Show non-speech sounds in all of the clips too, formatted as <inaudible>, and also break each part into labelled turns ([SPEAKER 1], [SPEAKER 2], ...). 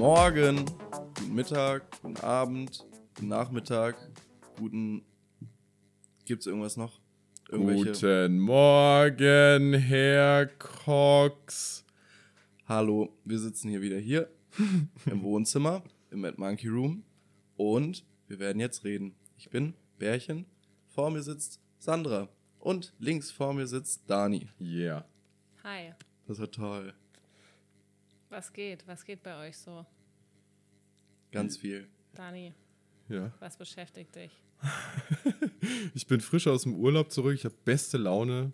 [SPEAKER 1] Morgen, guten Mittag, guten Abend, guten Nachmittag, guten. Gibt's irgendwas noch?
[SPEAKER 2] Guten Morgen, Herr Cox.
[SPEAKER 1] Hallo, wir sitzen hier wieder hier im <laughs> Wohnzimmer, im Mad Monkey Room und wir werden jetzt reden. Ich bin Bärchen, vor mir sitzt Sandra und links vor mir sitzt Dani.
[SPEAKER 2] Yeah.
[SPEAKER 3] Hi,
[SPEAKER 1] Das war toll.
[SPEAKER 3] Was geht? Was geht bei euch so?
[SPEAKER 1] Ganz viel.
[SPEAKER 3] Dani,
[SPEAKER 2] Ja.
[SPEAKER 3] was beschäftigt dich? <laughs>
[SPEAKER 2] Ich bin frisch aus dem Urlaub zurück. Ich habe beste Laune.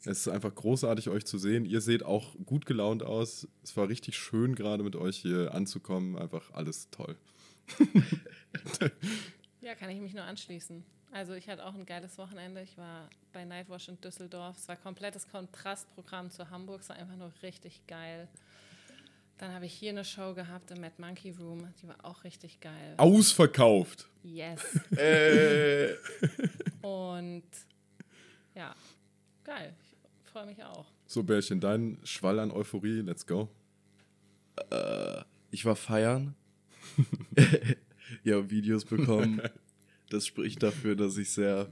[SPEAKER 2] Es ist einfach großartig, euch zu sehen. Ihr seht auch gut gelaunt aus. Es war richtig schön, gerade mit euch hier anzukommen. Einfach alles toll. <laughs>
[SPEAKER 3] Ja, kann ich mich nur anschließen. Also ich hatte auch ein geiles Wochenende. Ich war bei Nightwash in Düsseldorf. Es war komplettes Kontrastprogramm zu Hamburg. Es war einfach nur richtig geil. Dann habe ich hier eine Show gehabt im Mad Monkey Room. Die war auch richtig geil.
[SPEAKER 2] Ausverkauft.
[SPEAKER 3] Yes. <laughs>
[SPEAKER 1] Äh,
[SPEAKER 3] Und ja, geil. Ich freue mich auch.
[SPEAKER 2] So, Bärchen, dein Schwall an Euphorie. Let's go.
[SPEAKER 1] ich war feiern. <laughs> ja, Videos bekommen. Das spricht dafür, dass ich sehr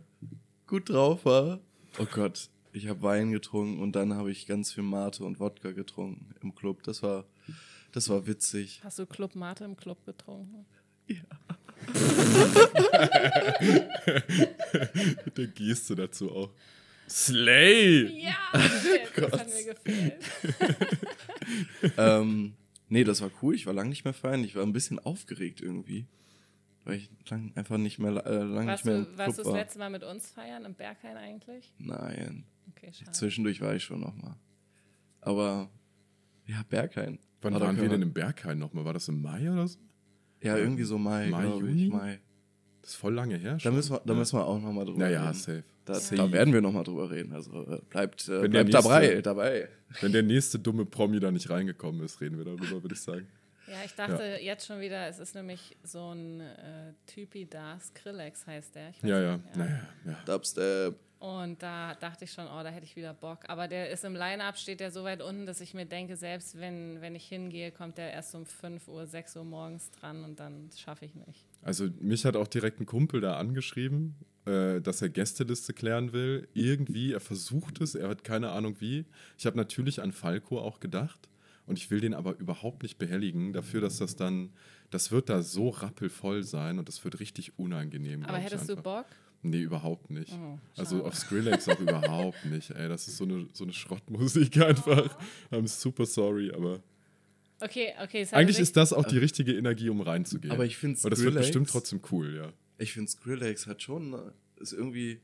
[SPEAKER 1] gut drauf war. Oh Gott, ich habe Wein getrunken und dann habe ich ganz viel Mate und Wodka getrunken im Club. Das war, das war witzig.
[SPEAKER 3] Hast du Club Mate im Club getrunken?
[SPEAKER 2] Mit <laughs> der Geste dazu auch. Slay!
[SPEAKER 3] Ja, das hat mir gefehlt. <laughs>
[SPEAKER 1] ähm, nee, das war cool. Ich war lange nicht mehr feiern. Ich war ein bisschen aufgeregt irgendwie. Weil ich lang einfach nicht mehr, äh, lange nicht
[SPEAKER 3] Warst
[SPEAKER 1] mehr
[SPEAKER 3] du,
[SPEAKER 1] im Club
[SPEAKER 3] warst du das letzte Mal mit uns feiern im Berghain eigentlich?
[SPEAKER 1] Nein.
[SPEAKER 3] Okay, schade.
[SPEAKER 1] Zwischendurch war ich schon noch mal. Aber, ja, Berghain.
[SPEAKER 2] Wann
[SPEAKER 1] War
[SPEAKER 2] waren wir denn im Berghain nochmal? War das im Mai oder so?
[SPEAKER 1] Ja, irgendwie so Mai,
[SPEAKER 2] Mai, Juni?
[SPEAKER 1] ich. Mai.
[SPEAKER 2] Das ist voll lange her.
[SPEAKER 1] Da
[SPEAKER 2] schon.
[SPEAKER 1] müssen wir, da
[SPEAKER 2] Ja.
[SPEAKER 1] müssen wir auch noch mal drüber
[SPEAKER 2] Naja,
[SPEAKER 1] reden.
[SPEAKER 2] safe.
[SPEAKER 1] Da,
[SPEAKER 2] Safe.
[SPEAKER 1] da werden wir noch mal drüber reden. Also äh, bleibt, äh, bleibt
[SPEAKER 2] nächste-
[SPEAKER 1] dabei, dabei.
[SPEAKER 2] Wenn der nächste dumme Promi da nicht reingekommen ist, reden wir darüber, würde ich sagen.
[SPEAKER 3] Ja, ich dachte jetzt schon wieder, es ist nämlich so ein äh, Typi da, Skrillex heißt der. Ich weiß
[SPEAKER 2] Ja, ja.
[SPEAKER 3] nicht,
[SPEAKER 2] Naja, ja.
[SPEAKER 1] Dubstep.
[SPEAKER 3] Und da dachte ich schon, oh, da hätte ich wieder Bock. Aber der ist im Line-Up, steht der so weit unten, dass ich mir denke, selbst wenn, wenn ich hingehe, kommt der erst um 5 Uhr, 6 Uhr morgens dran und dann schaffe ich nicht.
[SPEAKER 2] Also mich hat auch direkt ein Kumpel da angeschrieben, äh, dass er Gästeliste klären will. Irgendwie, er versucht es, er hat keine Ahnung wie. Ich habe natürlich an Falco auch gedacht und ich will den aber überhaupt nicht behelligen dafür, dass das dann, das wird da so rappelvoll sein und das wird richtig unangenehm.
[SPEAKER 3] Aber hättest du. Bock?
[SPEAKER 2] Nee, überhaupt nicht.
[SPEAKER 3] Oh,
[SPEAKER 2] also auf Skrillex auch überhaupt nicht. Ey, das ist so eine, so eine Schrottmusik <laughs> einfach. I'm super sorry, aber
[SPEAKER 3] Okay, okay. hat
[SPEAKER 2] eigentlich ist das auch die richtige Energie, um reinzugehen.
[SPEAKER 1] Aber ich finde
[SPEAKER 2] Aber das wird
[SPEAKER 1] Skrillex-
[SPEAKER 2] bestimmt trotzdem cool, ja.
[SPEAKER 1] Ich finde Skrillex hat schon, äh, ist irgendwie.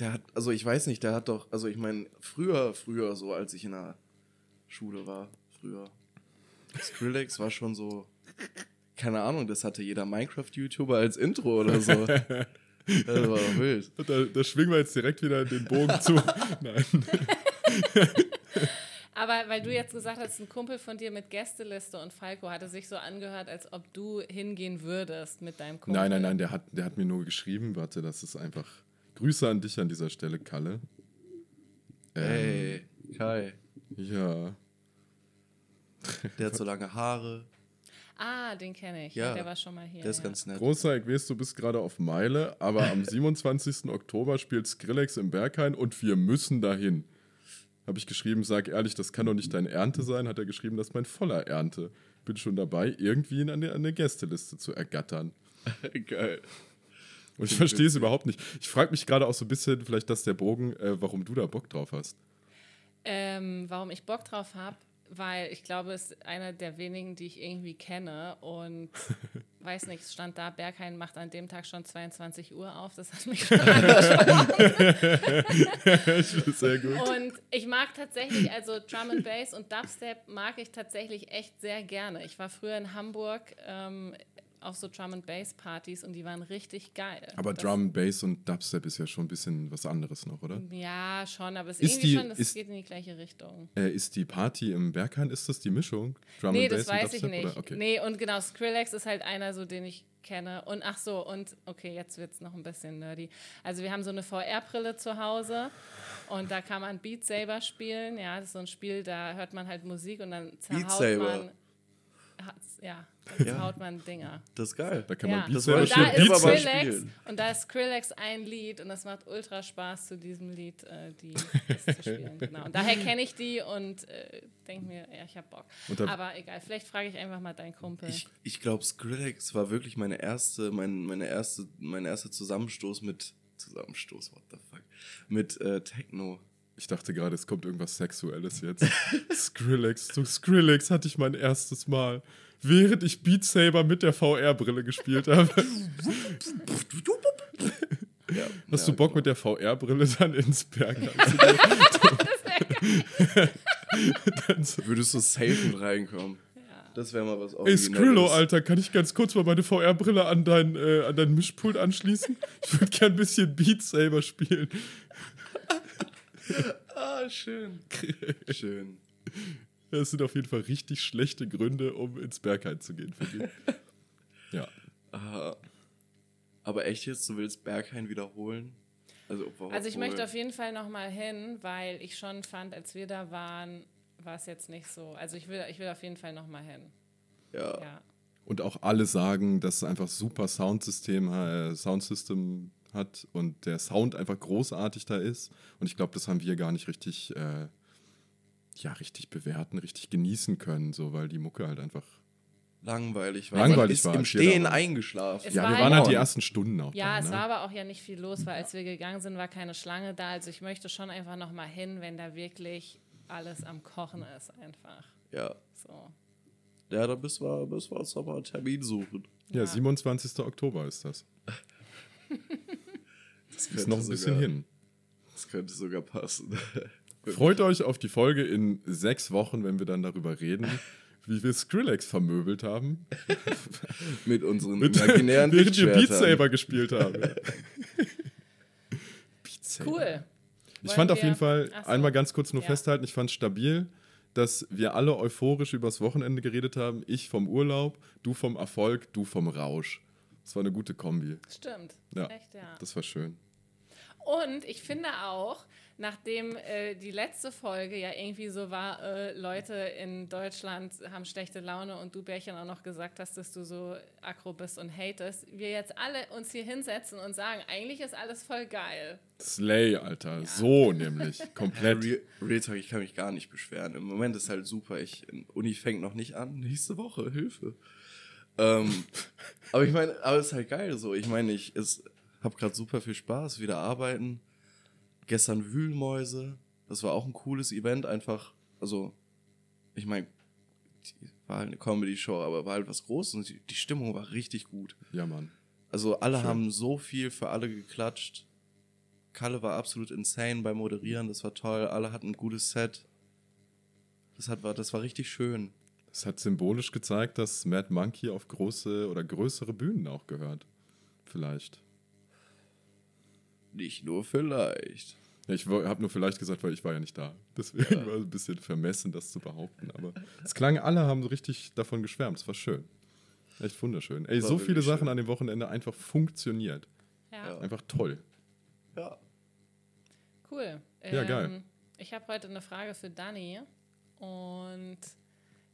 [SPEAKER 1] Der hat, also ich weiß nicht, der hat doch, also ich meine, früher, früher, so als ich in der Schule war, früher. Skrillex war schon so, keine Ahnung, das hatte jeder Minecraft-YouTuber als Intro oder so. <laughs> das war doch wild.
[SPEAKER 2] Da, da schwingen wir jetzt direkt wieder den Bogen zu. <laughs> Nein. <laughs>
[SPEAKER 3] Aber weil du jetzt gesagt hast, ein Kumpel von dir mit Gästeliste und Falco hatte sich so angehört, als ob du hingehen würdest mit deinem Kumpel.
[SPEAKER 2] Nein, nein, nein, der hat, der hat mir nur geschrieben, warte, das ist einfach. Grüße an dich an dieser Stelle, Kalle. Ähm,
[SPEAKER 1] Ey, Kai,
[SPEAKER 2] Ja.
[SPEAKER 1] der hat so lange Haare,
[SPEAKER 3] Ah, den kenne ich.
[SPEAKER 1] Ja,
[SPEAKER 3] Ja, der war schon mal hier.
[SPEAKER 1] der ist
[SPEAKER 3] ja.
[SPEAKER 1] ganz nett.
[SPEAKER 2] Großer, ich weiß, du bist gerade auf Meile, aber am <laughs> 27. Oktober spielt Skrillex im Berghain und wir müssen dahin. Habe ich geschrieben, sag ehrlich, das kann doch nicht deine Ernte sein. Hat er geschrieben, das ist mein voller Ernte. Bin schon dabei, irgendwie ihn an eine, an eine Gästeliste zu ergattern. <laughs>
[SPEAKER 1] Geil.
[SPEAKER 2] Und ich verstehe es überhaupt nicht. Ich frage mich gerade auch so ein bisschen, vielleicht das der Bogen, äh, warum du da Bock drauf hast.
[SPEAKER 3] Ähm, warum ich Bock drauf habe, weil ich glaube, es ist einer der wenigen, die ich irgendwie kenne und <laughs> weiß nicht, es stand da, Berghain macht an dem Tag schon 22 Uhr auf, das hat mich <laughs> schon <laughs>
[SPEAKER 2] Sehr gut.
[SPEAKER 3] Und ich mag tatsächlich, also Drum and Bass und Dubstep mag ich tatsächlich echt sehr gerne. Ich war früher in Hamburg ähm, auf so Drum and Bass Partys und die waren richtig geil.
[SPEAKER 2] Aber
[SPEAKER 3] Das-
[SPEAKER 2] Drum, Bass und Dubstep ist ja schon ein bisschen was anderes noch, oder?
[SPEAKER 3] Ja, schon, aber es ist irgendwie
[SPEAKER 2] die-
[SPEAKER 3] schon, das
[SPEAKER 2] ist-
[SPEAKER 3] geht in die gleiche Richtung.
[SPEAKER 2] Äh, ist die Party im Berghain, ist das die Mischung? Drum
[SPEAKER 3] nee,
[SPEAKER 2] and
[SPEAKER 3] das weiß ich
[SPEAKER 2] Dubstep,
[SPEAKER 3] nicht.
[SPEAKER 2] Oder? Okay.
[SPEAKER 3] Nee, und genau, Skrillex ist halt einer, so den ich kenne. Und ach so, und okay, jetzt wird es noch ein bisschen nerdy. Also wir haben so eine VR-Brille zu Hause Und da kann man Beat Saber spielen. Ja, das ist so ein Spiel, da hört man halt Musik und dann
[SPEAKER 1] Beat
[SPEAKER 3] zerhaut
[SPEAKER 1] Saber.
[SPEAKER 3] man. Hat's- Ja, dann
[SPEAKER 1] Ja.
[SPEAKER 3] zerhaut man Dinger.
[SPEAKER 1] Das ist geil.
[SPEAKER 2] Da kann
[SPEAKER 3] ja.
[SPEAKER 2] man Beat
[SPEAKER 1] Das
[SPEAKER 2] Saber
[SPEAKER 1] wollte
[SPEAKER 3] und, da ist Skrillex,
[SPEAKER 1] spielen.
[SPEAKER 3] und da ist Skrillex ein Lied und das macht ultra Spaß, zu diesem Lied äh, die, <laughs> das zu spielen. Genau. Und daher kenne ich die und äh, denke mir, ja, ich hab Bock. Aber egal, vielleicht frage ich einfach mal deinen Kumpel.
[SPEAKER 1] Ich, ich glaube, Skrillex war wirklich meine erste, mein, meine erste, mein erster Zusammenstoß mit Zusammenstoß, what the fuck, mit äh, Techno.
[SPEAKER 2] Ich dachte gerade, es kommt irgendwas Sexuelles jetzt. <laughs> Skrillex, zu Skrillex hatte ich mein erstes Mal, während ich Beat Saber mit der VR-Brille gespielt habe. <laughs>
[SPEAKER 1] Ja,
[SPEAKER 2] Hast
[SPEAKER 1] ja,
[SPEAKER 2] du Bock
[SPEAKER 1] genau.
[SPEAKER 2] mit der VR-Brille dann ins gehen? <laughs> Dann so,
[SPEAKER 1] Würdest du safe mit reinkommen?
[SPEAKER 3] ja.
[SPEAKER 1] Das wäre mal was
[SPEAKER 2] Ey. Skrillo, Alter, kann ich ganz kurz mal meine VR-Brille an dein, äh, an dein Mischpult anschließen? Ich würde gern ein bisschen Beat Saber spielen. <laughs>
[SPEAKER 1] Ah, schön. schön.
[SPEAKER 2] Das sind auf jeden Fall richtig schlechte Gründe, um ins Bergheim zu gehen für. <laughs> Ja.
[SPEAKER 1] Aber echt jetzt, du willst Berghain wiederholen? Also, warum-
[SPEAKER 3] Also ich möchte auf jeden Fall noch mal hin, weil ich schon fand, als wir da waren, war es jetzt nicht so. Also ich will, ich will auf jeden Fall noch mal hin.
[SPEAKER 1] Ja.
[SPEAKER 3] Ja.
[SPEAKER 2] Und auch alle sagen, dass es einfach super Soundsystem, äh, Soundsystem hat und der Sound einfach großartig da ist. Und ich glaube, das haben wir gar nicht richtig, äh, ja, richtig bewerten, richtig genießen können, so, weil die Mucke halt einfach.
[SPEAKER 1] langweilig war.
[SPEAKER 2] Langweilig
[SPEAKER 1] ist
[SPEAKER 2] war
[SPEAKER 1] im Stehen eingeschlafen.
[SPEAKER 3] Es
[SPEAKER 2] ja,
[SPEAKER 3] war
[SPEAKER 2] wir waren halt die ersten Stunden auch
[SPEAKER 3] Ja,
[SPEAKER 2] da.
[SPEAKER 3] es
[SPEAKER 2] ne?
[SPEAKER 3] war aber auch ja nicht viel los, weil als wir gegangen sind, war keine Schlange da. Also ich möchte schon einfach noch mal hin, wenn da wirklich alles am Kochen ist einfach.
[SPEAKER 1] Ja.
[SPEAKER 3] So.
[SPEAKER 1] Ja, da müssen wir, müssen wir uns aber einen Termin suchen.
[SPEAKER 2] Ja, 27. Oktober ist das. <laughs>
[SPEAKER 1] Das
[SPEAKER 2] Ist
[SPEAKER 1] könnte
[SPEAKER 2] noch ein bisschen
[SPEAKER 1] sogar-
[SPEAKER 2] hin.
[SPEAKER 1] Das könnte sogar passen. <laughs>
[SPEAKER 2] Freut euch auf die Folge in sechs Wochen, wenn wir dann darüber reden, <laughs> wie wir Skrillex vermöbelt haben, <laughs>
[SPEAKER 1] Mit unseren
[SPEAKER 2] mit,
[SPEAKER 1] imaginären
[SPEAKER 2] während wir Beat. Saber gespielt haben. Beat Saber.
[SPEAKER 3] Cool.
[SPEAKER 2] Ich
[SPEAKER 3] Wollen
[SPEAKER 2] fand auf
[SPEAKER 3] wir-
[SPEAKER 2] jeden Fall,
[SPEAKER 3] so.
[SPEAKER 2] einmal ganz kurz nur
[SPEAKER 3] Ja.
[SPEAKER 2] festhalten, ich fand stabil, dass wir alle euphorisch übers Wochenende geredet haben. Ich vom Urlaub, du vom Erfolg, du vom Rausch. Das war eine gute Kombi.
[SPEAKER 3] Stimmt.
[SPEAKER 2] Ja.
[SPEAKER 3] Echt, ja.
[SPEAKER 2] Das war schön.
[SPEAKER 3] Und ich finde auch, nachdem äh, die letzte Folge ja irgendwie so war, äh, Leute in Deutschland haben schlechte Laune und du Bärchen auch noch gesagt hast, dass du so aggro bist und hatest, wir jetzt alle uns hier hinsetzen und sagen, eigentlich ist alles voll geil.
[SPEAKER 2] Slay, Alter. So nämlich. <laughs> Komplett.
[SPEAKER 1] Real, Real Talk, ich kann mich gar nicht beschweren. Im Moment ist halt super. Ich, Uni fängt noch nicht an. Nächste Woche, Hilfe. Ähm, <laughs> aber ich meine, aber es ist halt geil so. Ich meine, ich habe gerade super viel Spaß, wieder arbeiten. Gestern Wühlmäuse. Das war auch ein cooles Event. Einfach, also, ich meine, war halt eine Comedy-Show, aber war halt was Großes und die, die Stimmung war richtig gut.
[SPEAKER 2] Ja, Mann.
[SPEAKER 1] Also alle
[SPEAKER 2] Schön.
[SPEAKER 1] haben so viel für alle geklatscht. Kalle war absolut insane beim Moderieren, das war toll. Alle hatten ein gutes Set. Das, hat, war, das war richtig schön.
[SPEAKER 2] Es hat symbolisch gezeigt, dass Mad Monkey auf große oder größere Bühnen auch gehört. Vielleicht.
[SPEAKER 1] Nicht nur vielleicht.
[SPEAKER 2] Ja, ich habe nur vielleicht gesagt, weil ich war ja nicht da. Deswegen war es ein bisschen vermessen, das zu behaupten. Aber es klang, alle haben so richtig davon geschwärmt. Es war schön. Echt wunderschön. Ey,
[SPEAKER 1] War
[SPEAKER 2] so viele Sachen
[SPEAKER 1] schön.
[SPEAKER 2] an dem Wochenende einfach funktioniert.
[SPEAKER 3] Ja,
[SPEAKER 1] Ja.
[SPEAKER 2] Einfach toll.
[SPEAKER 1] Ja.
[SPEAKER 3] cool.
[SPEAKER 2] Ja, geil.
[SPEAKER 3] Ich habe heute eine Frage für Dani und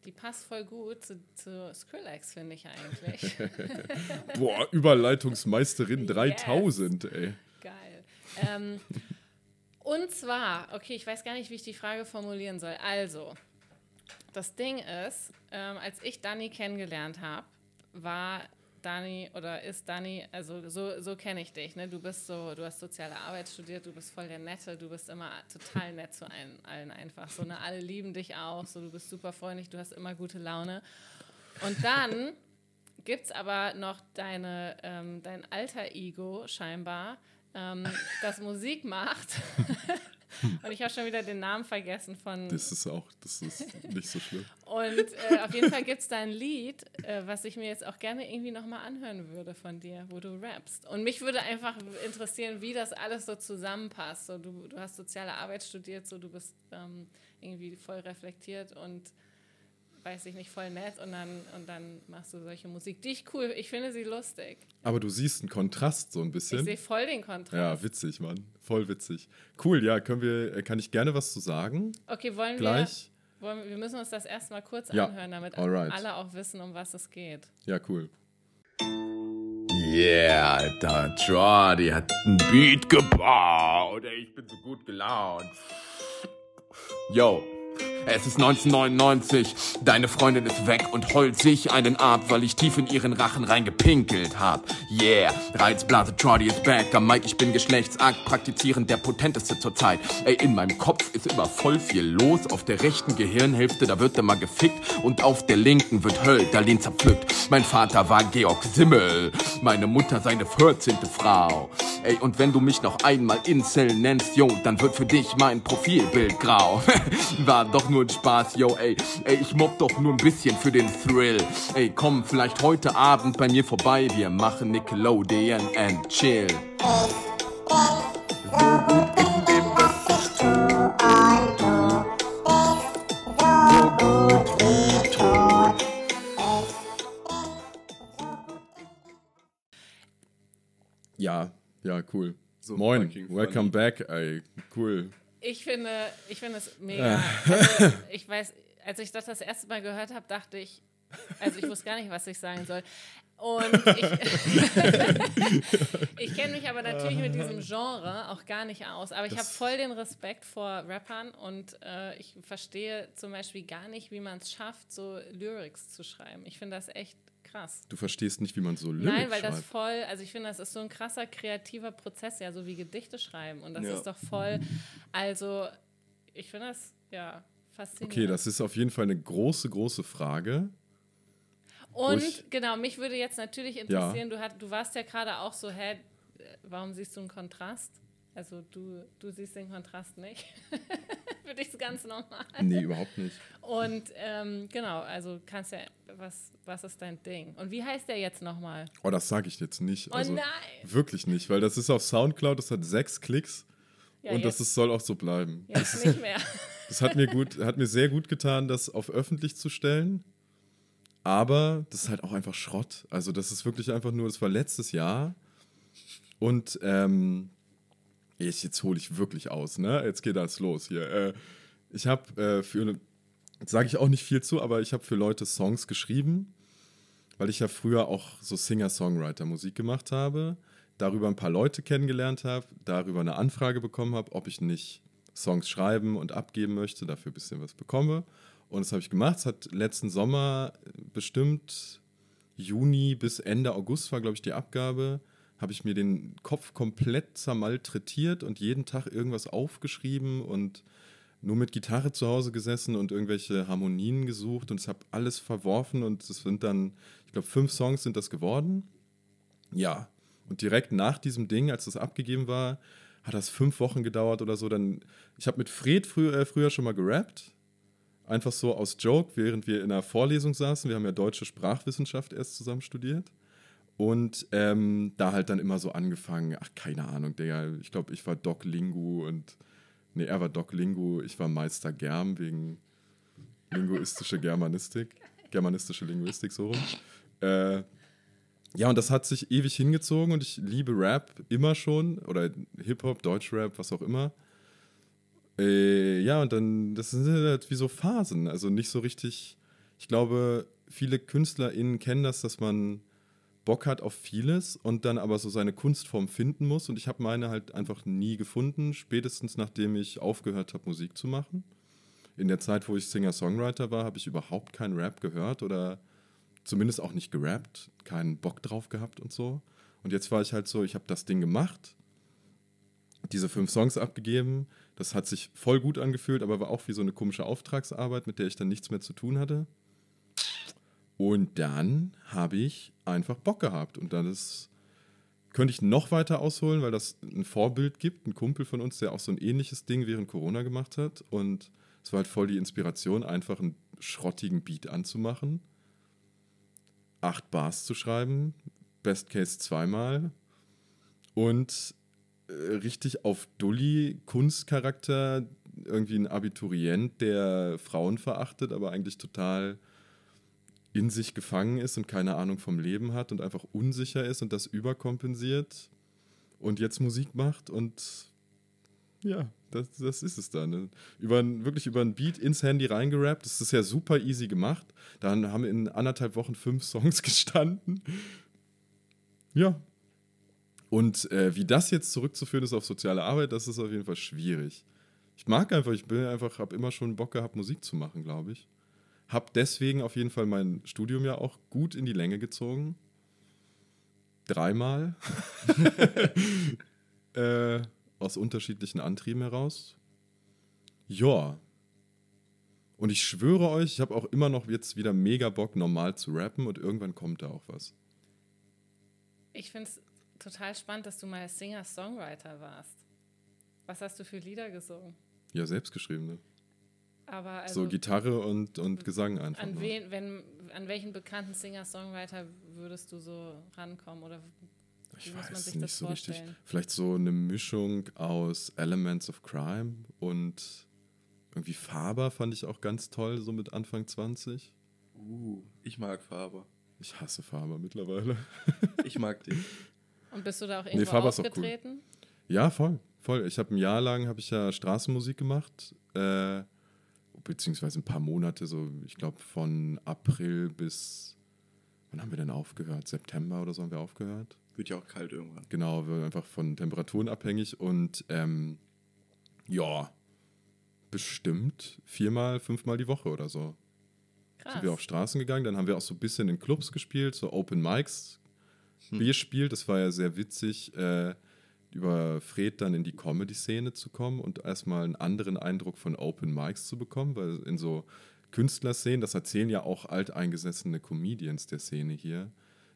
[SPEAKER 3] die passt voll gut zu, zu Skrillex, finde ich eigentlich. <laughs>
[SPEAKER 2] Boah, Überleitungsmeisterin <laughs> 3000, ey.
[SPEAKER 3] Geil. Ähm, und zwar, okay, ich weiß gar nicht, wie ich die Frage formulieren soll. Also, das Ding ist, ähm, als ich Dani kennengelernt habe, war Dani oder ist Dani, also so, so kenne ich dich, ne? Du bist so, du hast soziale Arbeit studiert, du bist voll der Nette, du bist immer total nett zu allen, allen einfach. So, ne? Alle lieben dich auch, so du bist super freundlich, du hast immer gute Laune. Und dann gibt es aber noch deine, ähm, dein alter Ego scheinbar, ähm, das Musik macht. <laughs> Und ich habe schon wieder den Namen vergessen von.
[SPEAKER 2] Das ist auch, das ist nicht so schlimm.
[SPEAKER 3] Und äh, auf jeden Fall gibt es da ein Lied, äh, was ich mir jetzt auch gerne irgendwie nochmal anhören würde von dir, wo du rappst. Und mich würde einfach interessieren, wie das alles so zusammenpasst. So, du, du hast soziale Arbeit studiert, so du bist ähm, irgendwie voll reflektiert und weiß ich nicht, voll nett und dann, und dann machst du solche Musik, die ich cool, ich finde sie lustig.
[SPEAKER 2] Aber du siehst einen Kontrast so ein
[SPEAKER 3] Ich
[SPEAKER 2] bisschen.
[SPEAKER 3] sehe voll den Kontrast.
[SPEAKER 2] Ja, witzig, Mann. Voll witzig. Cool, ja, können wir, äh, kann ich gerne was zu sagen?
[SPEAKER 3] Okay, wollen
[SPEAKER 2] Gleich.
[SPEAKER 3] wir, wollen, wir- müssen uns das erstmal kurz
[SPEAKER 2] Ja,
[SPEAKER 3] anhören, damit
[SPEAKER 2] alright.
[SPEAKER 3] alle auch wissen, um was es geht.
[SPEAKER 2] Ja, cool.
[SPEAKER 4] Yeah, Alter, Jordi hat einen Beat gebaut. Ich bin so gut gelaunt. Yo. Es ist 1999, deine Freundin ist weg und heult sich einen ab, weil ich tief in ihren Rachen reingepinkelt hab. Yeah, Reizblase Trotty ist back, am Mike, ich bin Geschlechtsakt, praktizierend der potenteste zur Zeit. Ey, in meinem Kopf ist immer voll viel los, auf der rechten Gehirnhälfte, da wird immer gefickt und auf der linken wird Hölderlin zerpflückt. Mein Vater war Georg Simmel, meine Mutter seine 14. Frau. Ey, und wenn du mich noch einmal Incel nennst, yo, dann wird für dich mein Profilbild grau. <laughs> War doch nur ein Spaß, yo, ey. Ey, ich mobb doch nur ein bisschen für den Thrill. Ey, komm vielleicht heute Abend bei mir vorbei, wir machen Nickelodeon and chill.
[SPEAKER 2] Ja, ja, cool.
[SPEAKER 1] So
[SPEAKER 2] Moin,
[SPEAKER 1] funny.
[SPEAKER 2] welcome back, ey. Cool.
[SPEAKER 3] Ich finde, ich finde es mega. Also, <laughs> ich weiß, als ich das das erste Mal gehört habe, dachte ich, also ich wusste gar nicht, was ich sagen soll. Und ich, <laughs> ich kenne mich aber natürlich mit diesem Genre auch gar nicht aus. Aber ich habe voll den Respekt vor Rappern und äh, ich verstehe zum Beispiel gar nicht, wie man es schafft, so Lyrics zu schreiben. Ich finde das echt krass.
[SPEAKER 2] Du verstehst nicht, wie man so Lyrics
[SPEAKER 3] Nein, weil das
[SPEAKER 2] schreibt.
[SPEAKER 3] voll, also ich finde, das ist so ein krasser kreativer Prozess, ja, so wie Gedichte schreiben. Und das
[SPEAKER 1] Ja.
[SPEAKER 3] ist doch voll, also ich finde das, ja, faszinierend.
[SPEAKER 2] Okay, das ist auf jeden Fall eine große, große Frage.
[SPEAKER 3] Und
[SPEAKER 2] ich-
[SPEAKER 3] genau, mich würde jetzt natürlich interessieren, du, hat, du warst ja gerade auch so, hä, warum siehst du einen Kontrast? Also du, du siehst den Kontrast nicht. <laughs> Für dich ganz normal.
[SPEAKER 2] Nee, überhaupt nicht.
[SPEAKER 3] Und ähm, genau, also kannst ja, was, was ist dein Ding? Und wie heißt der jetzt nochmal?
[SPEAKER 2] Oh, das sage ich jetzt nicht.
[SPEAKER 3] Oh
[SPEAKER 2] Also,
[SPEAKER 3] nein!
[SPEAKER 2] Wirklich nicht, weil das ist auf Soundcloud, das hat sechs Klicks
[SPEAKER 3] Ja,
[SPEAKER 2] und
[SPEAKER 3] jetzt,
[SPEAKER 2] das ist, soll auch so bleiben.
[SPEAKER 3] jetzt nicht mehr. <laughs>
[SPEAKER 2] Das hat mir gut, hat mir sehr gut getan, das auf öffentlich zu stellen. Aber das ist halt auch einfach Schrott. Also das ist wirklich einfach nur, das war letztes Jahr. Und ähm, jetzt, jetzt hole ich wirklich aus, ne? Jetzt geht das los hier. Äh, ich habe äh, für, sage ich auch nicht viel zu, aber ich habe für Leute Songs geschrieben, weil ich ja früher auch so Singer-Songwriter-Musik gemacht habe, darüber ein paar Leute kennengelernt habe, darüber eine Anfrage bekommen habe, ob ich nicht Songs schreiben und abgeben möchte, dafür ein bisschen was bekomme. Und das habe ich gemacht. Es hat letzten Sommer bestimmt Juni bis Ende August war, glaube ich, die Abgabe. Habe ich mir den Kopf komplett zermalträtiert und jeden Tag irgendwas aufgeschrieben und nur mit Gitarre zu Hause gesessen und irgendwelche Harmonien gesucht und es habe alles verworfen und es sind dann, ich glaube, fünf Songs sind das geworden. Ja. Und direkt nach diesem Ding, als das abgegeben war, hat das fünf Wochen gedauert oder so. Dann, ich habe mit Fred früher, äh, früher schon mal gerappt. Einfach so aus Joke, während wir in einer Vorlesung saßen. Wir haben ja deutsche Sprachwissenschaft erst zusammen studiert. Und ähm, da halt dann immer so angefangen, ach, keine Ahnung, Digga, ich glaube, ich war Doc Lingu und, nee, er war Doc Lingu, ich war Meister Germ wegen linguistische Germanistik, germanistische Linguistik, so rum. Äh, ja, und das hat sich ewig hingezogen und ich liebe Rap immer schon oder Hip-Hop, Deutschrap, was auch immer. Äh, ja, und dann, das sind halt wie so Phasen, also nicht so richtig. Ich glaube, viele KünstlerInnen kennen das, dass man Bock hat auf vieles und dann aber so seine Kunstform finden muss. Und ich habe meine halt einfach nie gefunden, spätestens nachdem ich aufgehört habe, Musik zu machen. In der Zeit, wo ich Singer-Songwriter war, habe ich überhaupt keinen Rap gehört oder zumindest auch nicht gerappt, keinen Bock drauf gehabt und so. Und jetzt war ich halt so, ich habe das Ding gemacht, diese fünf Songs abgegeben. Das hat sich voll gut angefühlt, aber war auch wie so eine komische Auftragsarbeit, mit der ich dann nichts mehr zu tun hatte. Und dann habe ich einfach Bock gehabt. Und dann ist, könnte ich noch weiter ausholen, weil das ein Vorbild gibt, ein Kumpel von uns, der auch so ein ähnliches Ding während Corona gemacht hat. Und es war halt voll die Inspiration, einfach einen schrottigen Beat anzumachen, acht Bars zu schreiben, Best Case zweimal und äh, richtig auf Dulli Kunstcharakter irgendwie ein Abiturient, der Frauen verachtet, aber eigentlich total in sich gefangen ist und keine Ahnung vom Leben hat und einfach unsicher ist und das überkompensiert und jetzt Musik macht und ja, das, das ist es dann. Über, wirklich über ein Beat ins Handy reingerappt. Das ist ja super easy gemacht. Dann haben in anderthalb Wochen fünf Songs <laughs> gestanden. Ja. Und äh, wie das jetzt zurückzuführen ist auf soziale Arbeit, das ist auf jeden Fall schwierig. Ich mag einfach, ich bin einfach, habe immer schon Bock gehabt, Musik zu machen, glaube ich. Hab deswegen auf jeden Fall mein Studium ja auch gut in die Länge gezogen. Dreimal. <laughs> äh, aus unterschiedlichen Antrieben heraus. Ja. Und ich schwöre euch, ich habe auch immer noch jetzt wieder mega Bock, normal zu rappen und irgendwann kommt da auch was.
[SPEAKER 3] Ich finde es total spannend, dass du mal Singer-Songwriter warst. Was hast du für Lieder gesungen?
[SPEAKER 2] Ja, selbstgeschriebene.
[SPEAKER 3] Aber also
[SPEAKER 2] so Gitarre und, und Gesang einfach.
[SPEAKER 3] an,
[SPEAKER 2] nur.
[SPEAKER 3] wen, wenn, an welchen bekannten Singer-Songwriter würdest du so rankommen? Oder
[SPEAKER 2] Ich weiß
[SPEAKER 3] sich
[SPEAKER 2] nicht
[SPEAKER 3] das
[SPEAKER 2] so richtig.
[SPEAKER 3] vorstellen?
[SPEAKER 2] Vielleicht so eine Mischung aus Elements of Crime und irgendwie Faber fand ich auch ganz toll, so mit Anfang 20.
[SPEAKER 1] Uh, ich mag Faber.
[SPEAKER 2] Ich hasse Faber mittlerweile. <laughs>
[SPEAKER 1] Ich mag den.
[SPEAKER 3] Und bist du da auch irgendwo
[SPEAKER 2] Faber ist auch cool.
[SPEAKER 3] aufgetreten?
[SPEAKER 2] Ja, voll, voll. Ich habe ein Jahr lang habe ich ja Straßenmusik gemacht, äh, beziehungsweise ein paar Monate, so ich glaube von April bis wann haben wir denn aufgehört? September oder so haben wir aufgehört.
[SPEAKER 1] Wird ja auch kalt irgendwann.
[SPEAKER 2] Genau, wir einfach von Temperaturen abhängig und ähm, ja, bestimmt viermal, fünfmal die Woche oder so.
[SPEAKER 3] Krass.
[SPEAKER 2] Sind wir auf Straßen gegangen, dann haben wir auch so ein bisschen in Clubs gespielt, so Open Mics gespielt. Das war ja sehr witzig, äh, über Fred dann in die Comedy-Szene zu kommen und erstmal einen anderen Eindruck von Open Mics zu bekommen, weil in so Künstlerszenen, das erzählen ja auch alteingesessene Comedians der Szene hier,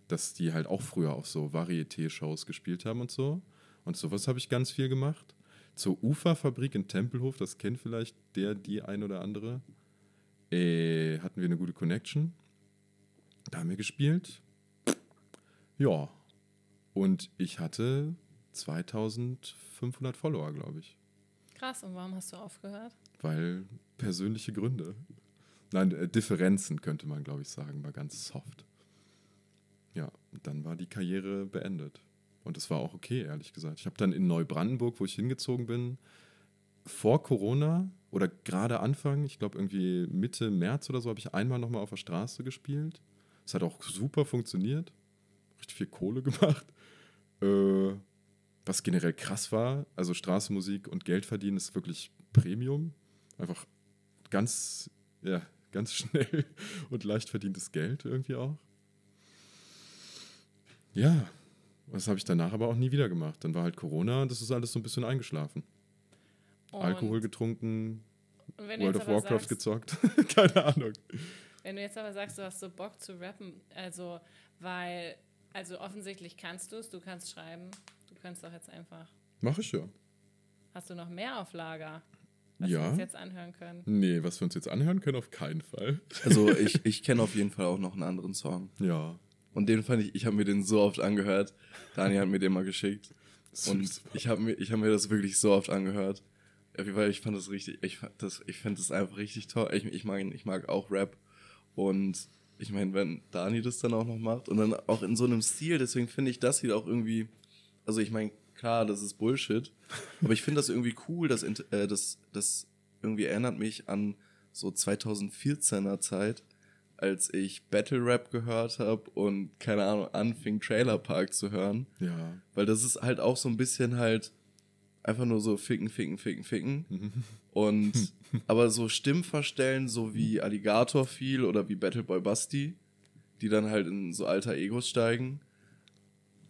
[SPEAKER 2] dass die halt auch früher auf so Varieté-Shows gespielt haben und so. Und sowas habe ich ganz viel gemacht. Zur Uferfabrik in Tempelhof, das kennt vielleicht der, die ein oder andere, äh, hatten wir eine gute Connection. Da haben wir gespielt. Ja. Und ich hatte 2500 Follower, glaube ich.
[SPEAKER 3] Krass, und warum hast du aufgehört?
[SPEAKER 2] Weil persönliche Gründe. Nein, äh, Differenzen könnte man, glaube ich, sagen, war ganz soft. Ja, und dann war die Karriere beendet. Und es war auch okay, ehrlich gesagt. Ich habe dann in Neubrandenburg, wo ich hingezogen bin, vor Corona oder gerade Anfang, ich glaube irgendwie Mitte März oder so, habe ich einmal nochmal auf der Straße gespielt. Es hat auch super funktioniert. Richtig viel Kohle <laughs> gemacht. Äh, was generell krass war, also Straßenmusik und Geld verdienen ist wirklich Premium. Einfach ganz, ja, ganz <laughs> schnell und leicht verdientes Geld irgendwie auch. Ja, das habe ich danach aber auch nie wieder gemacht. Dann war halt Corona und das ist alles so ein bisschen eingeschlafen.
[SPEAKER 3] Und,
[SPEAKER 2] Alkohol getrunken, World of Warcraft
[SPEAKER 3] sagst,
[SPEAKER 2] gezockt. <laughs> Keine Ahnung.
[SPEAKER 3] Wenn du jetzt aber sagst, du hast so Bock zu rappen, also, weil, also offensichtlich kannst du es, du kannst schreiben, kannst doch jetzt einfach.
[SPEAKER 2] Mach ich ja.
[SPEAKER 3] Hast du noch mehr auf Lager, was wir
[SPEAKER 2] Ja.
[SPEAKER 3] uns jetzt anhören können?
[SPEAKER 2] Nee, was wir uns jetzt anhören können, auf keinen Fall.
[SPEAKER 1] Also ich, <laughs> ich kenne auf jeden Fall auch noch einen anderen Song.
[SPEAKER 2] Ja.
[SPEAKER 1] Und den fand ich, ich habe mir den so oft angehört. Dani hat mir den mal geschickt. Und ich habe mir, ich hab mir das wirklich so oft angehört. Auf jeden Fall, ich fand das richtig, ich fand das, ich finde das einfach richtig toll. Ich, ich mag, ich mag auch Rap. Und ich meine, wenn Dani das dann auch noch macht und dann auch in so einem Stil, deswegen finde ich das hier auch irgendwie, also ich meine, klar, das ist Bullshit, aber ich finde das irgendwie cool, das, int- äh, das, das irgendwie erinnert mich an so 2014er Zeit, als ich Battle Rap gehört habe und keine Ahnung, anfing Trailer Park zu hören.
[SPEAKER 2] Ja.
[SPEAKER 1] Weil das ist halt auch so ein bisschen halt einfach nur so ficken, ficken, ficken, ficken. Und <laughs> aber so Stimmen verstellen, so wie Alligator viel oder wie Battleboy Basti, die dann halt in so alter Egos steigen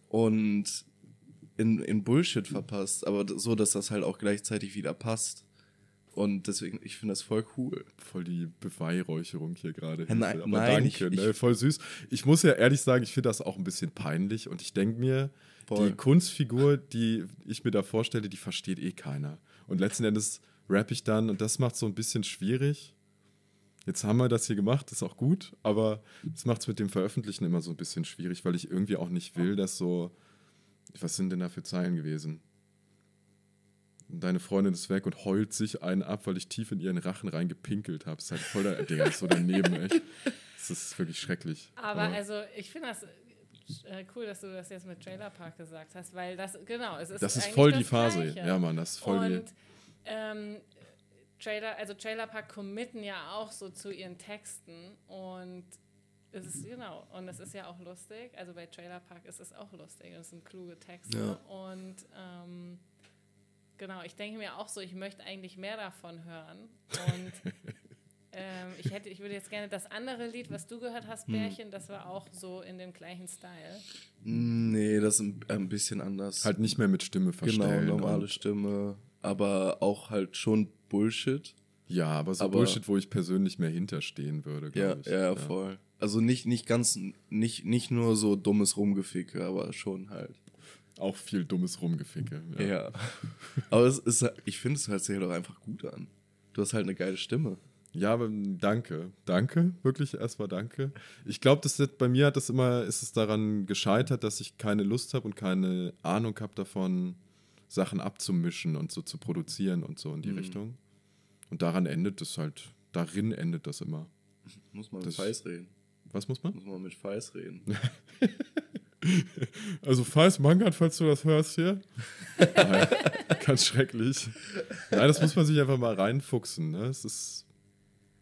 [SPEAKER 1] und in, in Bullshit verpasst, aber so, dass das halt auch gleichzeitig wieder passt. Und deswegen, ich finde das voll cool.
[SPEAKER 2] Voll die Beweihräucherung hier gerade.
[SPEAKER 1] Nein.
[SPEAKER 2] Aber
[SPEAKER 1] nein,
[SPEAKER 2] danke,
[SPEAKER 1] ich-
[SPEAKER 2] ne? voll süß. Ich muss ja ehrlich sagen, ich finde das auch ein bisschen peinlich und ich denke mir,
[SPEAKER 1] Voll.
[SPEAKER 2] die Kunstfigur, die ich mir da vorstelle, die versteht eh keiner. Und letzten Endes rappe ich dann und das macht so ein bisschen schwierig. Jetzt haben wir das hier gemacht, ist auch gut, aber das macht es mit dem Veröffentlichen immer so ein bisschen schwierig, weil ich irgendwie auch nicht will, dass so. Was sind denn da für Zeilen gewesen? Deine Freundin ist weg und heult sich einen ab, weil ich tief in ihren Rachen reingepinkelt habe. Ist halt voll der, Digga, ist so daneben, echt. Es ist wirklich schrecklich.
[SPEAKER 3] Aber also, ich finde das äh, cool, dass du das jetzt mit Trailer Park gesagt hast, weil das, genau, es ist
[SPEAKER 2] das ist voll
[SPEAKER 3] das
[SPEAKER 2] die Phase.
[SPEAKER 3] Gleiche.
[SPEAKER 2] Ja, Mann, das ist voll
[SPEAKER 3] Und
[SPEAKER 2] die.
[SPEAKER 3] ähm, Trailer, also Trailer Park committen ja auch so zu ihren Texten und es ist, genau, und es ist ja auch lustig. Also bei Trailer Park ist es auch lustig es sind kluge Texte.
[SPEAKER 1] Ja.
[SPEAKER 3] Und ähm, genau, ich denke mir auch so, ich möchte eigentlich mehr davon hören. Und <laughs> ähm, ich hätte, ich würde jetzt gerne das andere Lied, was du gehört
[SPEAKER 1] Hm.
[SPEAKER 3] hast, Bärchen, das war auch so in dem gleichen Style.
[SPEAKER 1] Nee, das ist ein, ein bisschen anders.
[SPEAKER 2] Halt nicht mehr mit Stimme verstellen.
[SPEAKER 1] genau, normale Stimme, aber auch halt schon Bullshit.
[SPEAKER 2] Ja, aber so
[SPEAKER 1] Aber-
[SPEAKER 2] Bullshit, wo ich persönlich mehr hinterstehen würde,
[SPEAKER 1] Ja,
[SPEAKER 2] glaube ich.
[SPEAKER 1] ja, voll. Also nicht, nicht ganz, nicht, nicht nur so dummes Rumgeficke, aber schon halt.
[SPEAKER 2] Auch viel dummes Rumgeficke.
[SPEAKER 1] Ja. aber es ist, ich finde, es hört sich halt auch einfach gut an. Du hast halt eine geile Stimme.
[SPEAKER 2] Ja, aber danke. Danke, wirklich erstmal danke. Ich glaube, das wird- bei mir hat das immer, ist es daran gescheitert, dass ich keine Lust habe und keine Ahnung habe davon, Sachen abzumischen und so zu produzieren und so in die
[SPEAKER 1] Mhm.
[SPEAKER 2] Richtung. Und daran endet es halt, darin endet das immer.
[SPEAKER 1] Muss man mit Feis reden.
[SPEAKER 2] Was muss man?
[SPEAKER 1] Muss man mit Feis reden. <laughs>
[SPEAKER 2] Also Feis Mangert, falls du das hörst hier. Nein, <laughs> ganz schrecklich. Nein, das muss man sich einfach mal reinfuchsen. Ne? Es ist,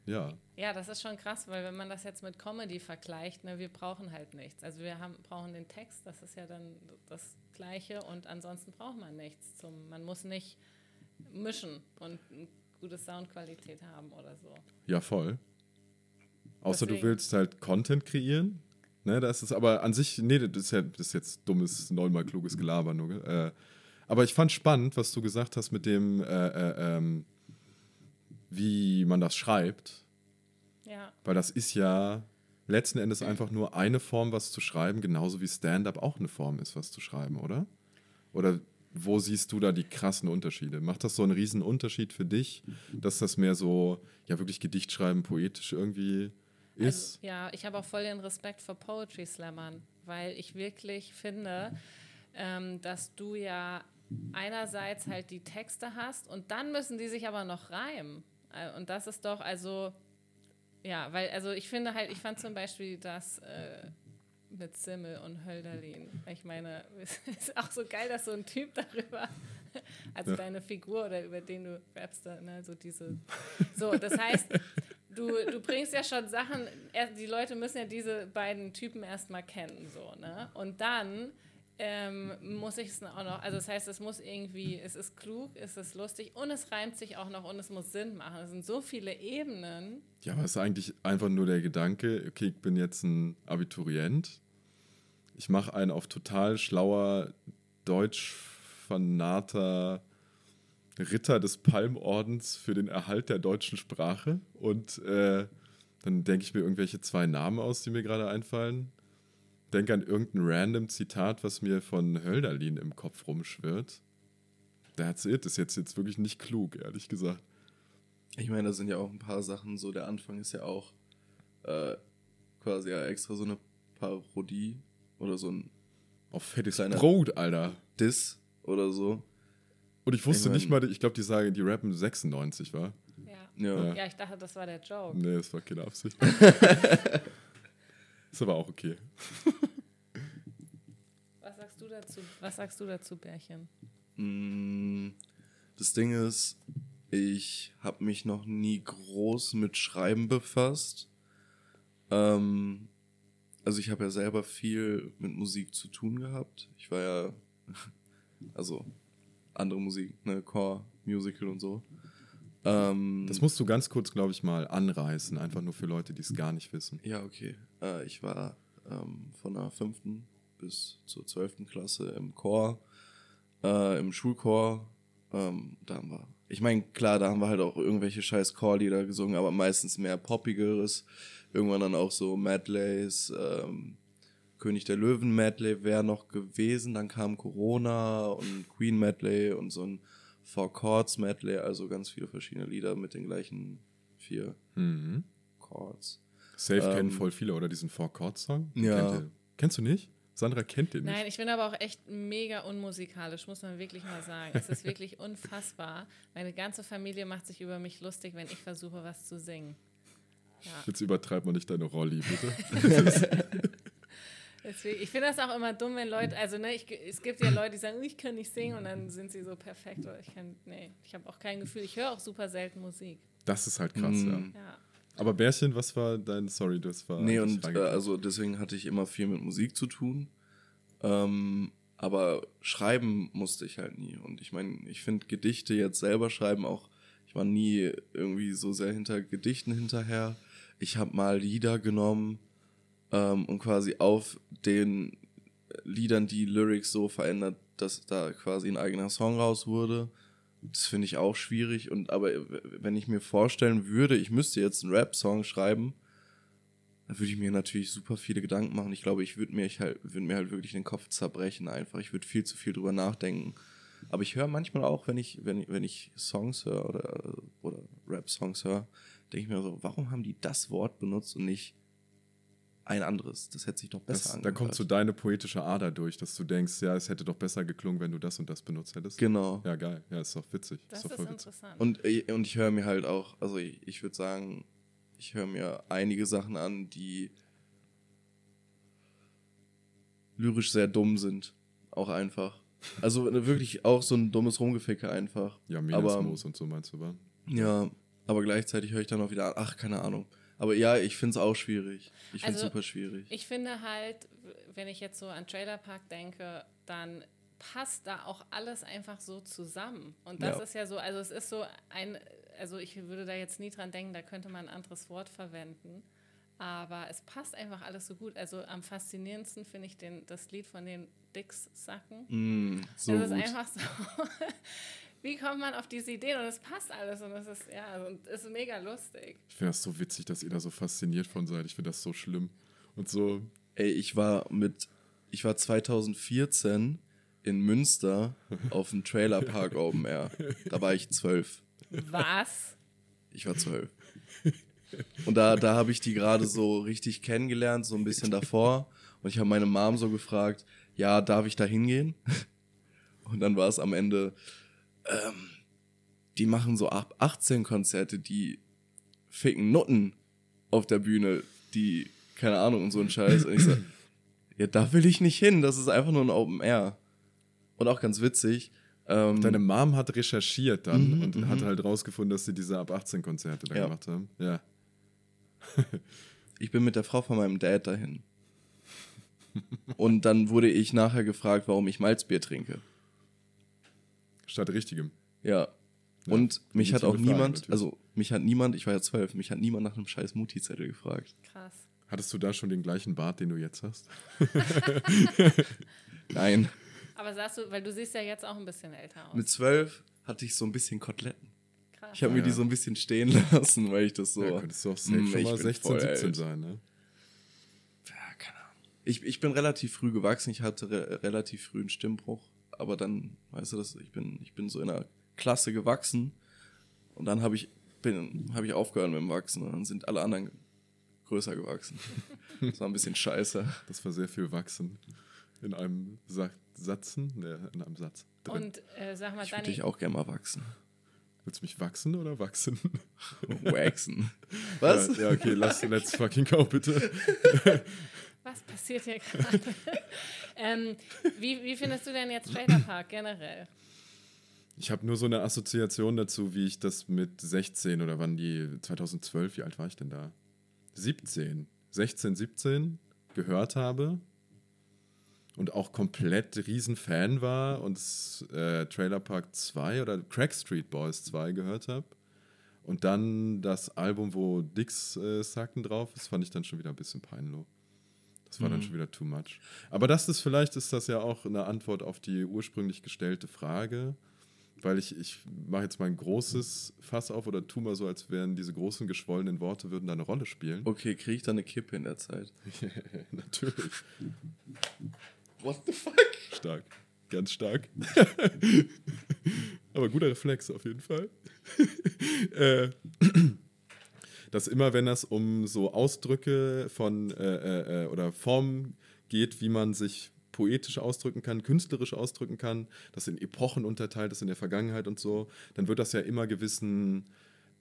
[SPEAKER 2] ja.
[SPEAKER 3] Ja, das ist schon krass, weil wenn man das jetzt mit Comedy vergleicht, ne, wir brauchen halt nichts. Also wir haben, brauchen den Text, das ist ja dann das Gleiche und ansonsten braucht man nichts. Zum, man muss nicht mischen und eine gute Soundqualität haben oder so.
[SPEAKER 2] Ja, voll. Außer du willst halt Content kreieren. Ne, das ist aber an sich, nee, das ist, ja, das ist jetzt dummes, neunmal kluges Gelaber nur. Äh, aber ich fand spannend, was du gesagt hast mit dem, äh, äh, ähm, wie man das schreibt.
[SPEAKER 3] Ja,
[SPEAKER 2] Weil das ist ja letzten Endes einfach nur eine Form, was zu schreiben, genauso wie Stand-up auch eine Form ist, was zu schreiben, oder? Oder wo siehst du da die krassen Unterschiede? Macht das so einen riesen Unterschied für dich, dass das mehr so, ja, wirklich Gedicht schreiben, poetisch irgendwie ist?
[SPEAKER 3] Also, ja, ich habe auch voll den Respekt vor Poetry Slammern, weil ich wirklich finde, ähm, dass du ja einerseits halt die Texte hast und dann müssen die sich aber noch reimen. Äh, Und das ist doch also, ja, weil, also ich finde halt, ich fand zum Beispiel das äh, mit Simmel und Hölderlin. Ich meine, <laughs> es ist auch so geil, dass so ein Typ darüber, <laughs> also
[SPEAKER 2] Ja.
[SPEAKER 3] deine Figur oder über den du rappst, ne, so diese, so, das heißt, du, du bringst ja schon Sachen, die Leute müssen ja diese beiden Typen erstmal kennen, so, ne? Und dann ähm, muss ich es auch noch, also das heißt, es muss irgendwie, es ist klug, es ist lustig und es reimt sich auch noch und es muss Sinn machen. Es sind so viele Ebenen.
[SPEAKER 2] Ja, aber es ist eigentlich einfach nur der Gedanke, okay, ich bin jetzt ein Abiturient. Ich mache einen auf total schlauer, deutsch-fanater Ritter des Palmordens für den Erhalt der deutschen Sprache. Und äh, dann denke ich mir irgendwelche zwei Namen aus, die mir gerade einfallen. Denke an irgendein random Zitat, was mir von Hölderlin im Kopf rumschwirrt. That's it. Ist jetzt, jetzt wirklich nicht klug, ehrlich gesagt.
[SPEAKER 1] Ich meine, da sind ja auch ein paar Sachen so. Der Anfang ist ja auch äh, quasi ja extra so eine Parodie oder so ein
[SPEAKER 2] Auf fettes Brot, Alter.
[SPEAKER 1] Diss oder so.
[SPEAKER 2] Und ich wusste
[SPEAKER 1] Ich mein-
[SPEAKER 2] nicht mal, ich glaube, die sagen, die rappen 96, war?
[SPEAKER 3] Ja.
[SPEAKER 1] Ja.
[SPEAKER 2] Ja.
[SPEAKER 3] Ich dachte, das war der Joke.
[SPEAKER 2] Nee, das war keine Absicht. <laughs> Ist aber auch okay.
[SPEAKER 3] Was sagst du dazu? Was sagst du dazu, Bärchen?
[SPEAKER 1] Mm, Das Ding ist, ich habe mich noch nie groß mit Schreiben befasst. Ähm, also ich habe ja selber viel mit Musik zu tun gehabt. Ich war ja, <laughs> also andere Musik, ne, Core, Musical und so. Ähm,
[SPEAKER 2] Das musst du ganz kurz, glaube ich, mal anreißen, einfach nur für Leute, die es gar nicht wissen.
[SPEAKER 1] Ja, okay. Äh, ich war ähm, von der fünften bis zur zwölften Klasse im Chor, äh, im Schulchor. Ähm, da haben wir, ich meine, klar, da haben wir halt auch irgendwelche scheiß Chorlieder gesungen, aber meistens mehr poppigeres. Irgendwann dann auch so Medleys, ähm, König der Löwen Medley wäre noch gewesen, dann kam Corona und Queen Medley und so ein Four Chords Medley, also ganz viele verschiedene Lieder mit den gleichen vier
[SPEAKER 2] Mhm.
[SPEAKER 1] Chords.
[SPEAKER 2] Safe kennen
[SPEAKER 1] Ähm,
[SPEAKER 2] voll viele, oder diesen Four-Chord-Song?
[SPEAKER 1] Ja.
[SPEAKER 2] Kennt ihr- Kennst du nicht? Sandra kennt den nicht.
[SPEAKER 3] Nein, ich bin aber auch echt mega unmusikalisch, muss man wirklich mal sagen. Es ist wirklich <laughs> unfassbar. Meine ganze Familie macht sich über mich lustig, wenn ich versuche, was zu singen. Ja.
[SPEAKER 2] Jetzt übertreibt man nicht deine Rolli, bitte. <laughs> <laughs>
[SPEAKER 3] Deswegen, ich finde das auch immer dumm, wenn Leute, also ne, ich, es gibt ja Leute, die sagen, ich kann nicht singen und dann sind sie so perfekt. Oder ich kann, nee, ich habe auch kein Gefühl. Ich höre auch super selten Musik.
[SPEAKER 2] Das ist halt krass, ja.
[SPEAKER 1] Mm.
[SPEAKER 3] Ja.
[SPEAKER 2] Aber Bärchen, was war dein, sorry, das war.
[SPEAKER 1] Nee, und äh, also deswegen hatte ich immer viel mit Musik zu tun. Ähm, aber schreiben musste ich halt nie. Und ich meine, ich finde Gedichte jetzt selber schreiben auch, ich war nie irgendwie so sehr hinter Gedichten hinterher. Ich habe mal Lieder genommen ähm, und quasi auf den Liedern die Lyrics so verändert, dass da quasi ein eigener Song raus wurde. Das finde ich auch schwierig. Und aber wenn ich mir vorstellen würde, ich müsste jetzt einen Rap-Song schreiben, da würde ich mir natürlich super viele Gedanken machen. Ich glaube, ich würde mir, halt, würde mir halt wirklich den Kopf zerbrechen einfach. Ich würde viel zu viel drüber nachdenken. Aber ich höre manchmal auch, wenn ich, wenn, wenn ich Songs höre oder, oder Rap-Songs höre, denke ich mir so, warum haben die das Wort benutzt und nicht ein anderes? Das hätte sich doch besser
[SPEAKER 2] das, da
[SPEAKER 1] angehört.
[SPEAKER 2] kommt so deine poetische Ader durch, dass du denkst, ja, es hätte doch besser geklungen, wenn du das und das benutzt hättest.
[SPEAKER 1] Genau.
[SPEAKER 2] Ja, geil. Ja, ist doch witzig.
[SPEAKER 3] Das
[SPEAKER 2] ist doch
[SPEAKER 3] ist
[SPEAKER 2] witzig.
[SPEAKER 3] interessant.
[SPEAKER 1] Und, und ich höre mir halt auch, also ich, ich würde sagen, ich höre mir einige Sachen an, die lyrisch sehr dumm sind. Auch einfach. Also äh, wirklich auch so ein dummes Rumgeficke einfach.
[SPEAKER 2] Ja,
[SPEAKER 1] aber,
[SPEAKER 2] Melasmos und so meinst du, wa?
[SPEAKER 1] ja, aber gleichzeitig höre ich dann auch wieder, an, ach, keine Ahnung. Aber ja, ich finde es auch schwierig. Ich finde es
[SPEAKER 3] Also,
[SPEAKER 1] super schwierig.
[SPEAKER 3] Ich finde halt, wenn ich jetzt so an Trailer Park denke, dann passt da auch alles einfach so zusammen. Und das
[SPEAKER 1] Ja.
[SPEAKER 3] ist ja so, also es ist so ein, also ich würde da jetzt nie dran denken, da könnte man ein anderes Wort verwenden. Aber es passt einfach alles so gut. Also am faszinierendsten finde ich den, das Lied von den Dicks-Sacken.
[SPEAKER 1] Mm, so
[SPEAKER 3] es ist
[SPEAKER 1] gut.
[SPEAKER 3] einfach so, <laughs> wie kommt man auf diese Ideen? Und es passt alles und es ist, ja, und es ist mega lustig.
[SPEAKER 2] Ich finde das so witzig, dass ihr da so fasziniert von seid. Ich finde das so schlimm. Und so,
[SPEAKER 1] Ey, ich war mit, ich war 2014 in Münster <laughs> auf dem Trailerpark Open Air. Da war ich zwölf.
[SPEAKER 3] Was?
[SPEAKER 1] Ich war zwölf. Und da, da habe ich die gerade so richtig kennengelernt, so ein bisschen davor. Und ich habe meine Mom so gefragt, ja, darf ich da hingehen? Und dann war es am Ende, ähm, die machen so ab 18 Konzerte, die ficken Nutten auf der Bühne, die, keine Ahnung, und so ein Scheiß. Und ich so, <clears throat> ja, da will ich nicht hin, das ist einfach nur ein Open Air. Und auch ganz witzig. Ähm,
[SPEAKER 2] deine Mom hat recherchiert dann
[SPEAKER 1] Mhm,
[SPEAKER 2] und
[SPEAKER 1] mhm.
[SPEAKER 2] hat halt rausgefunden, dass sie diese ab 18 Konzerte da gemacht haben. Ja.
[SPEAKER 1] ich bin mit der Frau von meinem Dad dahin. Und dann wurde ich nachher gefragt, warum ich Malzbier trinke.
[SPEAKER 2] Statt richtigem.
[SPEAKER 1] Ja.
[SPEAKER 2] Ja,
[SPEAKER 1] Und mich hat auch niemand,
[SPEAKER 2] natürlich.
[SPEAKER 1] also mich hat niemand, ich war ja zwölf, mich hat niemand nach einem scheiß Mutti-Zettel gefragt.
[SPEAKER 3] Krass.
[SPEAKER 2] Hattest du da schon den gleichen Bart, den du jetzt hast? <laughs>
[SPEAKER 1] Nein.
[SPEAKER 3] Aber sagst du, weil du siehst ja jetzt auch ein bisschen älter aus.
[SPEAKER 1] Mit zwölf hatte ich so ein bisschen Koteletten.
[SPEAKER 3] Krass.
[SPEAKER 1] Ich habe mir
[SPEAKER 2] Ja.
[SPEAKER 1] die so ein bisschen stehen <laughs> lassen, weil ich das so.
[SPEAKER 2] Ja, könntest du auch safe
[SPEAKER 1] Mm,
[SPEAKER 2] schon
[SPEAKER 1] ich
[SPEAKER 2] mal
[SPEAKER 1] bin
[SPEAKER 2] 16,
[SPEAKER 1] voll
[SPEAKER 2] 17
[SPEAKER 1] alt.
[SPEAKER 2] sein, ne?
[SPEAKER 1] Ja, keine Ahnung. Ich, ich bin relativ früh gewachsen, ich hatte re relativ früh einen Stimmbruch, aber dann, weißt du das, ich bin, ich bin so in einer Klasse gewachsen und dann habe ich, bin, habe ich aufgehört mit dem Wachsen und dann sind alle anderen größer gewachsen. <laughs> Das war ein bisschen scheiße.
[SPEAKER 2] Das war sehr viel Wachsen. In einem Sa Satzen? Ne, in einem Satz. Drin.
[SPEAKER 3] Und äh, sag mal,
[SPEAKER 1] Ich würde
[SPEAKER 3] Dani,
[SPEAKER 1] dich auch gerne mal wachsen.
[SPEAKER 2] Willst du mich wachsen oder wachsen?
[SPEAKER 1] Waxen. <laughs> Was?
[SPEAKER 2] Ja, ja, okay, lass, let's fucking go, bitte. <laughs>
[SPEAKER 3] was passiert hier gerade? <laughs> ähm, wie, wie findest du denn jetzt Trailer Park generell?
[SPEAKER 2] Ich habe nur so eine Assoziation dazu, wie ich das mit 16 oder wann die, 2012, wie alt war ich denn da? 17, 16, 17 gehört habe und auch komplett Riesenfan war und äh, Trailer Park 2 oder Crack Street Boys 2 gehört habe. Und dann das Album, wo Dix äh, Sacken drauf ist, fand ich dann schon wieder ein bisschen peinlich. Das war dann schon wieder too much. Aber das ist vielleicht, ist das ja auch eine Antwort auf die ursprünglich gestellte Frage, weil ich, ich mache jetzt mal ein großes Fass auf oder tu mal so, als wären diese großen geschwollenen Worte würden da eine Rolle spielen.
[SPEAKER 1] Okay, kriege ich da eine Kippe in der Zeit? <laughs>
[SPEAKER 2] Natürlich.
[SPEAKER 1] What the fuck?
[SPEAKER 2] Stark. Ganz stark. <laughs> Aber guter Reflex auf jeden Fall. <laughs> äh, dass immer, wenn das um so Ausdrücke von äh, äh, äh, oder Formen geht, wie man sich poetisch ausdrücken kann, künstlerisch ausdrücken kann, das in Epochen unterteilt ist in der Vergangenheit und so, dann wird das ja immer gewissen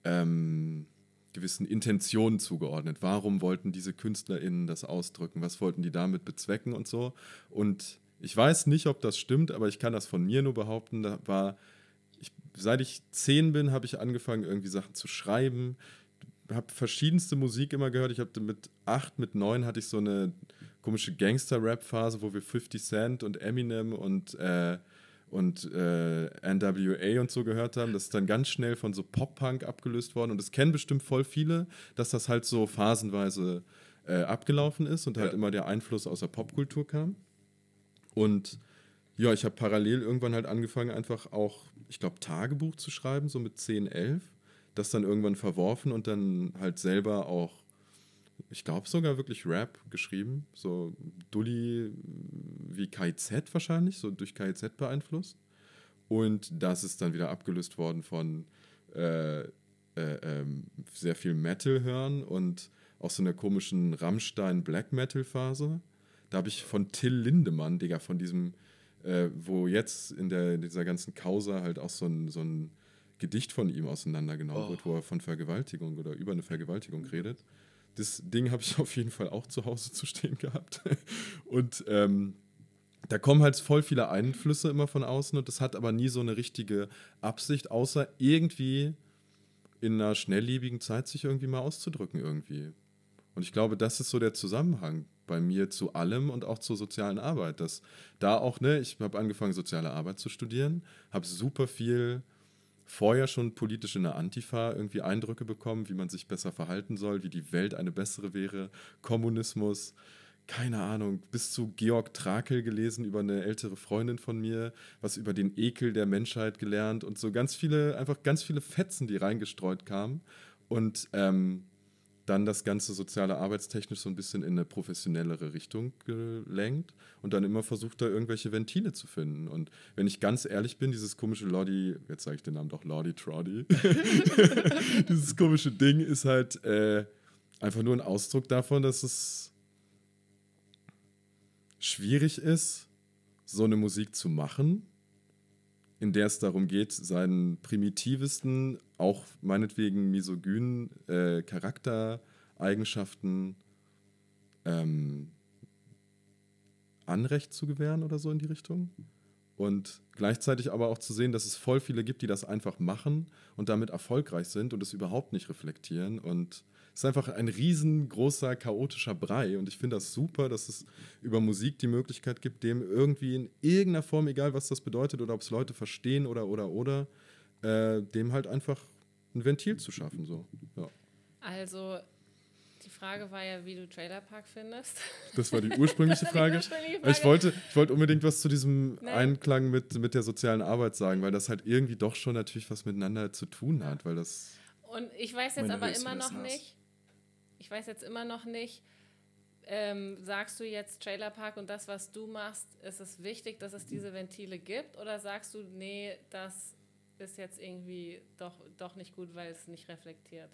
[SPEAKER 2] ähm, gewissen Intentionen zugeordnet. Warum wollten diese KünstlerInnen das ausdrücken? Was wollten die damit bezwecken und so? Und ich weiß nicht, ob das stimmt, aber ich kann das von mir nur behaupten. Da war, ich, seit ich zehn bin, habe ich angefangen, irgendwie Sachen zu schreiben. Habe verschiedenste Musik immer gehört. Ich habe mit acht, mit neun hatte ich so eine komische Gangster-Rap-Phase, wo wir 50 Cent und Eminem und äh, und äh, NWA und so gehört haben. Das ist dann ganz schnell von so Pop-Punk abgelöst worden. Und das kennen bestimmt voll viele, dass das halt so phasenweise äh, abgelaufen ist und halt
[SPEAKER 1] Ja.
[SPEAKER 2] immer der Einfluss aus der Popkultur kam. Und ja, ich habe parallel irgendwann halt angefangen, einfach auch, ich glaube, Tagebuch zu schreiben, so mit 10, 11. Das dann irgendwann verworfen und dann halt selber auch, ich glaube sogar wirklich Rap geschrieben. So Dulli wie KIZ wahrscheinlich, so durch KIZ beeinflusst. Und das ist dann wieder abgelöst worden von äh, äh, ähm, sehr viel Metal hören und auch so einer komischen Rammstein Black Metal Phase. Da habe ich von Till Lindemann, Digga, von diesem, äh, wo jetzt in, der, in dieser ganzen Causa halt auch so ein, so ein Gedicht von ihm auseinandergenommen
[SPEAKER 1] Oh.
[SPEAKER 2] wird, wo er von Vergewaltigung oder über eine Vergewaltigung redet. Das Ding habe ich <laughs> auf jeden Fall auch zu Hause zu stehen gehabt. <laughs> Und ähm, da kommen halt voll viele Einflüsse immer von außen und das hat aber nie so eine richtige Absicht, außer irgendwie in einer schnelllebigen Zeit sich irgendwie mal auszudrücken irgendwie. Und ich glaube, das ist so der Zusammenhang bei mir zu allem und auch zur sozialen Arbeit. Dass da auch, ne, ich habe angefangen, soziale Arbeit zu studieren, habe super viel vorher schon politisch in der Antifa irgendwie Eindrücke bekommen, wie man sich besser verhalten soll, wie die Welt eine bessere wäre, Kommunismus, keine Ahnung, bis zu Georg Trakel gelesen über eine ältere Freundin von mir, was über den Ekel der Menschheit gelernt und so ganz viele, einfach ganz viele Fetzen, die reingestreut kamen. Und ähm, dann das Ganze soziale arbeitstechnisch so ein bisschen in eine professionellere Richtung gelenkt und dann immer versucht, da irgendwelche Ventile zu finden. Und wenn ich ganz ehrlich bin, dieses komische Lordi, jetzt sage ich den Namen doch Lordi Troddy, <laughs> dieses komische Ding ist halt äh, einfach nur ein Ausdruck davon, dass es schwierig ist, so eine Musik zu machen, in der es darum geht, seinen primitivsten, auch meinetwegen misogynen äh, Charaktereigenschaften ähm, Anrecht zu gewähren oder so in die Richtung. Und gleichzeitig aber auch zu sehen, dass es voll viele gibt, die das einfach machen und damit erfolgreich sind und es überhaupt nicht reflektieren. Und ist einfach ein riesengroßer, chaotischer Brei. Und ich finde das super, dass es über Musik die Möglichkeit gibt, dem irgendwie in irgendeiner Form, egal was das bedeutet oder ob es Leute verstehen oder, oder, oder, äh, dem halt einfach ein Ventil zu schaffen. So. Ja.
[SPEAKER 3] Also, die Frage war ja, wie du Trailer Park findest.
[SPEAKER 2] Das war die ursprüngliche <laughs>
[SPEAKER 3] Die
[SPEAKER 2] Frage.
[SPEAKER 3] ursprüngliche
[SPEAKER 2] Aber Ich
[SPEAKER 3] Frage.
[SPEAKER 2] wollte, ich wollte unbedingt was zu diesem
[SPEAKER 3] Nein.
[SPEAKER 2] Einklang mit, mit der sozialen Arbeit sagen, weil das halt irgendwie doch schon natürlich was miteinander zu tun hat, weil das.
[SPEAKER 3] Und ich weiß jetzt aber immer noch nicht, ich weiß jetzt immer noch nicht, ähm, sagst du jetzt Trailer Park und das, was du machst, ist es wichtig, dass es diese Ventile gibt? Oder sagst du, nee, das ist jetzt irgendwie doch, doch nicht gut, weil es nicht reflektiert?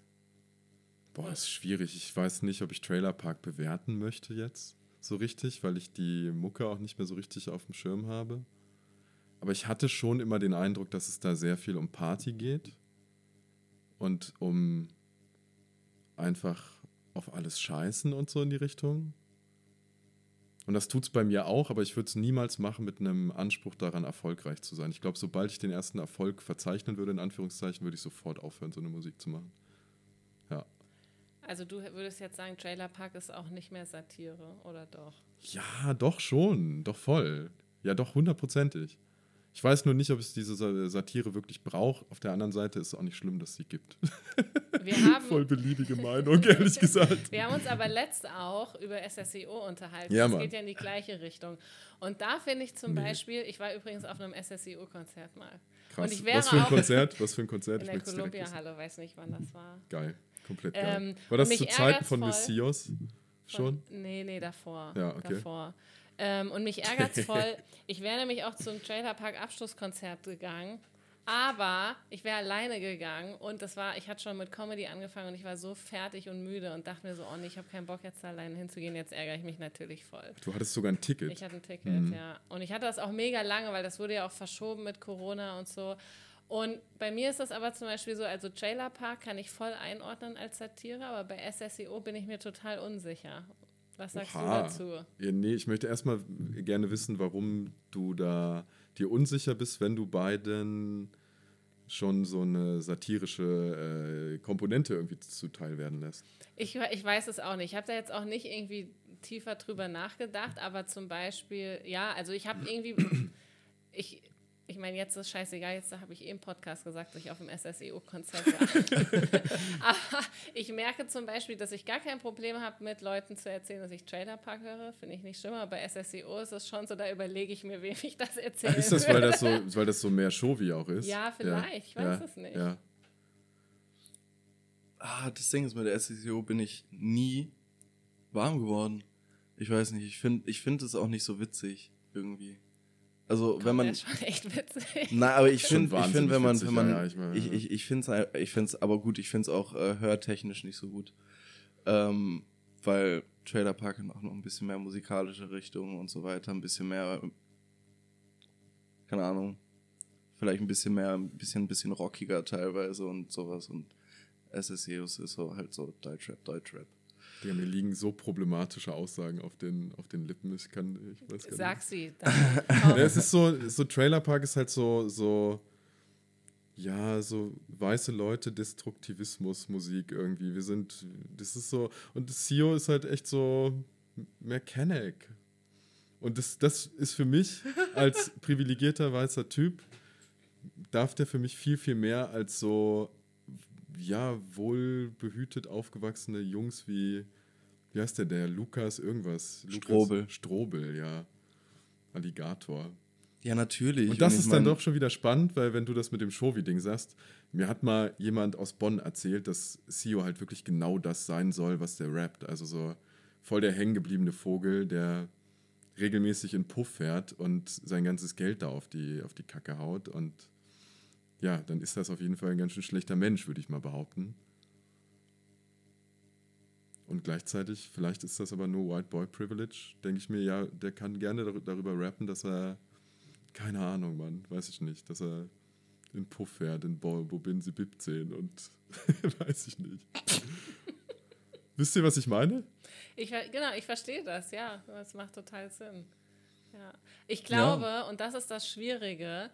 [SPEAKER 2] Boah, ist schwierig. Ich weiß nicht, ob ich Trailer Park bewerten möchte jetzt so richtig, weil ich die Mucke auch nicht mehr so richtig auf dem Schirm habe. Aber ich hatte schon immer den Eindruck, dass es da sehr viel um Party geht und um einfach auf alles scheißen und so in die Richtung. Und das tut es bei mir auch, aber ich würde es niemals machen mit einem Anspruch daran, erfolgreich zu sein. Ich glaube, sobald ich den ersten Erfolg verzeichnen würde, in Anführungszeichen, würde ich sofort aufhören, so eine Musik zu machen. Ja.
[SPEAKER 3] Also du würdest jetzt sagen, Trailer Park ist auch nicht mehr Satire, oder doch?
[SPEAKER 2] Ja, doch schon, doch voll. Ja, doch hundertprozentig. Ich weiß nur nicht, ob es diese Sa- Satire wirklich braucht. Auf der anderen Seite ist es auch nicht schlimm, dass es sie gibt.
[SPEAKER 3] Wir haben,
[SPEAKER 2] Voll beliebige Meinung, ehrlich <laughs> gesagt.
[SPEAKER 3] Wir haben uns aber letzt auch über SSEO unterhalten.
[SPEAKER 2] Ja,
[SPEAKER 3] das
[SPEAKER 2] Mann.
[SPEAKER 3] geht ja in die gleiche Richtung. Und da finde ich zum
[SPEAKER 2] Nee.
[SPEAKER 3] Beispiel, ich war übrigens auf einem SSEO-Konzert mal.
[SPEAKER 2] Krass.
[SPEAKER 3] Und ich wäre
[SPEAKER 2] Was für ein Konzert? Was für ein Konzert?
[SPEAKER 3] in
[SPEAKER 2] Ich
[SPEAKER 3] der
[SPEAKER 2] es.
[SPEAKER 3] Columbia-Halle, weiß nicht, wann das war.
[SPEAKER 2] Geil, komplett geil.
[SPEAKER 3] Ähm,
[SPEAKER 2] War das zu Zeiten von. Messias schon?
[SPEAKER 3] Nee, nee, davor.
[SPEAKER 2] Ja, okay.
[SPEAKER 3] davor. Ähm, und mich ärgert es <laughs> voll. Ich wäre nämlich auch zum Trailerpark Abschlusskonzert gegangen. Aber ich wäre alleine gegangen und das war, ich hatte schon mit Comedy angefangen und ich war so fertig und müde und dachte mir so, oh nee, ich habe keinen Bock jetzt da alleine hinzugehen, jetzt ärgere ich mich natürlich voll.
[SPEAKER 2] Du hattest sogar ein Ticket.
[SPEAKER 3] Ich hatte ein Ticket,
[SPEAKER 2] Mhm.
[SPEAKER 3] ja. Und ich hatte das auch mega lange, weil das wurde ja auch verschoben mit Corona und so. Und bei mir ist das aber zum Beispiel so, also Trailer Park kann ich voll einordnen als Satire, aber bei SSEO bin ich mir total unsicher. Was sagst
[SPEAKER 2] Oha.
[SPEAKER 3] du dazu?
[SPEAKER 2] Ja, nee, ich möchte erstmal gerne wissen, warum du da dir unsicher bist, wenn du beiden schon so eine satirische äh, Komponente irgendwie zuteil werden lässt.
[SPEAKER 3] Ich, ich weiß es auch nicht. Ich habe da jetzt auch nicht irgendwie tiefer drüber nachgedacht, aber zum Beispiel, ja, also ich habe irgendwie, <clears throat> ich, ich meine, jetzt ist scheißegal, jetzt habe ich eben Podcast gesagt, dass ich auf dem SSEO-Konzert war. <laughs> aber ich merke zum Beispiel, dass ich gar kein Problem habe, mit Leuten zu erzählen, dass ich Trailer Park höre, finde ich nicht schlimm, aber bei SSEO ist es schon so, da überlege ich mir, wem ich das erzähle.
[SPEAKER 2] Ist das, weil das so, weil das so mehr Showy auch ist?
[SPEAKER 3] Ja, vielleicht, ich weiß es nicht.
[SPEAKER 2] Ja.
[SPEAKER 1] Ah, das Ding ist, mit der SEO bin ich nie warm geworden. Ich weiß nicht, ich finde ich find es auch nicht so witzig irgendwie. Also, wenn man.
[SPEAKER 3] Das ist schon echt witzig.
[SPEAKER 1] Nein, aber ich finde, ich
[SPEAKER 2] wahnsinnig
[SPEAKER 1] find, wenn man,
[SPEAKER 2] witzig,
[SPEAKER 1] wenn man,
[SPEAKER 2] ja, ich meine,
[SPEAKER 1] ich, ich, ich finde es, ich find's aber gut, ich finde es auch äh, hörtechnisch nicht so gut. Ähm, weil Trailer Park hat auch noch ein bisschen mehr musikalische Richtung und so weiter, ein bisschen mehr, keine Ahnung, vielleicht ein bisschen mehr, ein bisschen, ein bisschen rockiger teilweise und sowas und SSEOs ist so halt so Deutschrap, Deutschrap.
[SPEAKER 2] Digga, mir liegen so problematische Aussagen auf den, auf den Lippen. Ich kann, ich weiß gar
[SPEAKER 3] Sag
[SPEAKER 2] nicht.
[SPEAKER 3] sie. <laughs>
[SPEAKER 2] Ja, es ist so, so Trailer Park ist halt so, so, ja, so weiße Leute, Destruktivismus, Musik irgendwie. Wir sind, das ist so, und CEO ist halt echt so Mechanic. Und das, das ist für mich als <laughs> privilegierter weißer Typ, darf der für mich viel, viel mehr als so, ja, wohlbehütet aufgewachsene Jungs wie, wie heißt der, der Lukas irgendwas? Lukas
[SPEAKER 1] Strobel.
[SPEAKER 2] Strobel, ja. Alligator.
[SPEAKER 1] Ja, natürlich.
[SPEAKER 2] Und das
[SPEAKER 1] ich
[SPEAKER 2] ist dann doch schon wieder spannend, weil wenn du das mit dem Showy-Ding sagst, mir hat mal jemand aus Bonn erzählt, dass Sio halt wirklich genau das sein soll, was der rappt. Also so voll der hängengebliebene Vogel, der regelmäßig in Puff fährt und sein ganzes Geld da auf die, auf die Kacke haut. Und ja, dann ist das auf jeden Fall ein ganz schön schlechter Mensch, würde ich mal behaupten. Und gleichzeitig, vielleicht ist das aber nur White Boy Privilege, denke ich mir, ja, der kann gerne dar- darüber rappen, dass er keine Ahnung, Mann. Weiß ich nicht. Dass er in Puff fährt, in Bo Bobin sie Bib 10 und <laughs> weiß ich nicht. <laughs> Wisst ihr, was ich meine?
[SPEAKER 3] Ich, genau, ich verstehe das, ja. Das macht total Sinn. Ja. Ich glaube, und das ist das Schwierige,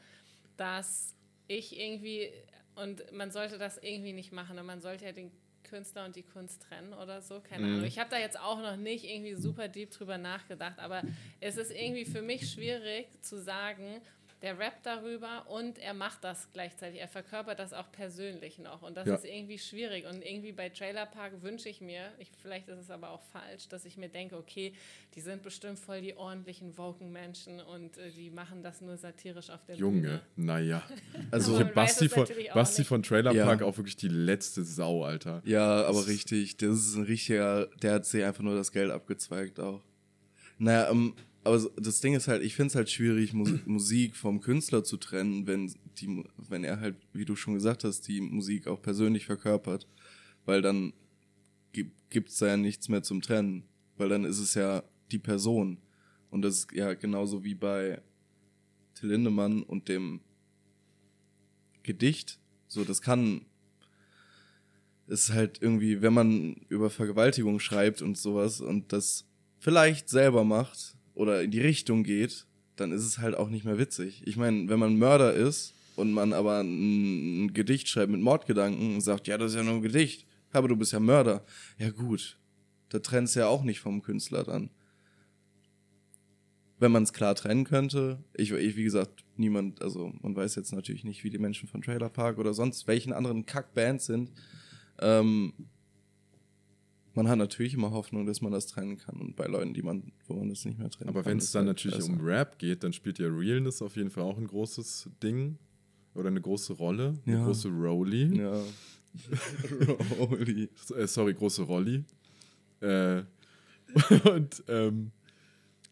[SPEAKER 3] dass ich irgendwie, und man sollte das irgendwie nicht machen, und man sollte ja den Künstler und die Kunst trennen oder so, keine Ahnung. Ich habe da jetzt auch noch nicht irgendwie super deep drüber nachgedacht, aber es ist irgendwie für mich schwierig zu sagen, der rappt darüber und er macht das gleichzeitig. Er verkörpert das auch persönlich noch. Und das
[SPEAKER 2] Ja.
[SPEAKER 3] ist irgendwie schwierig. Und irgendwie bei Trailer Park wünsche ich mir, ich, vielleicht ist es aber auch falsch, dass ich mir denke, okay, die sind bestimmt voll die ordentlichen Woken-Menschen und äh, die machen das nur satirisch auf der
[SPEAKER 2] Junge,
[SPEAKER 3] Bühne.
[SPEAKER 2] naja. <laughs>
[SPEAKER 1] Also,
[SPEAKER 2] Basti, von, Basti von Trailer
[SPEAKER 1] Ja.
[SPEAKER 2] Park auch wirklich die letzte Sau, Alter.
[SPEAKER 1] Ja, aber richtig. Das ist ein richtiger, der hat sich einfach nur das Geld abgezweigt auch. Naja, ähm, aber das Ding ist halt, ich finde es halt schwierig, Mus <clears throat> Musik vom Künstler zu trennen, wenn, die, wenn er halt, wie du schon gesagt hast, die Musik auch persönlich verkörpert. Weil dann gibt es da ja nichts mehr zum Trennen. Weil dann ist es ja die Person. Und das ist ja genauso wie bei Till Lindemann und dem Gedicht. So, das kann ist halt irgendwie, wenn man über Vergewaltigung schreibt und sowas und das vielleicht selber macht oder in die Richtung geht, dann ist es halt auch nicht mehr witzig. Ich meine, wenn man Mörder ist und man aber ein, ein Gedicht schreibt mit Mordgedanken und sagt, ja, das ist ja nur ein Gedicht, aber du bist ja Mörder. Ja gut, da trennst du ja auch nicht vom Künstler dann. Wenn man es klar trennen könnte, ich, ich, wie gesagt, niemand, also man weiß jetzt natürlich nicht, wie die Menschen von Trailer Park oder sonst welchen anderen Kackbands sind, ähm, man hat natürlich immer Hoffnung, dass man das trennen kann. Und bei Leuten, die man, wo man das nicht mehr trennen
[SPEAKER 2] Aber
[SPEAKER 1] kann.
[SPEAKER 2] wenn es dann
[SPEAKER 1] halt
[SPEAKER 2] natürlich
[SPEAKER 1] scheiße.
[SPEAKER 2] um Rap geht, dann spielt ja Realness auf jeden Fall auch ein großes Ding. Oder eine große Rolle. Eine
[SPEAKER 1] Ja.
[SPEAKER 2] große Rolli.
[SPEAKER 1] Ja. <laughs> Holy.
[SPEAKER 2] Äh, sorry, große Rolli. Äh, <laughs> und ähm,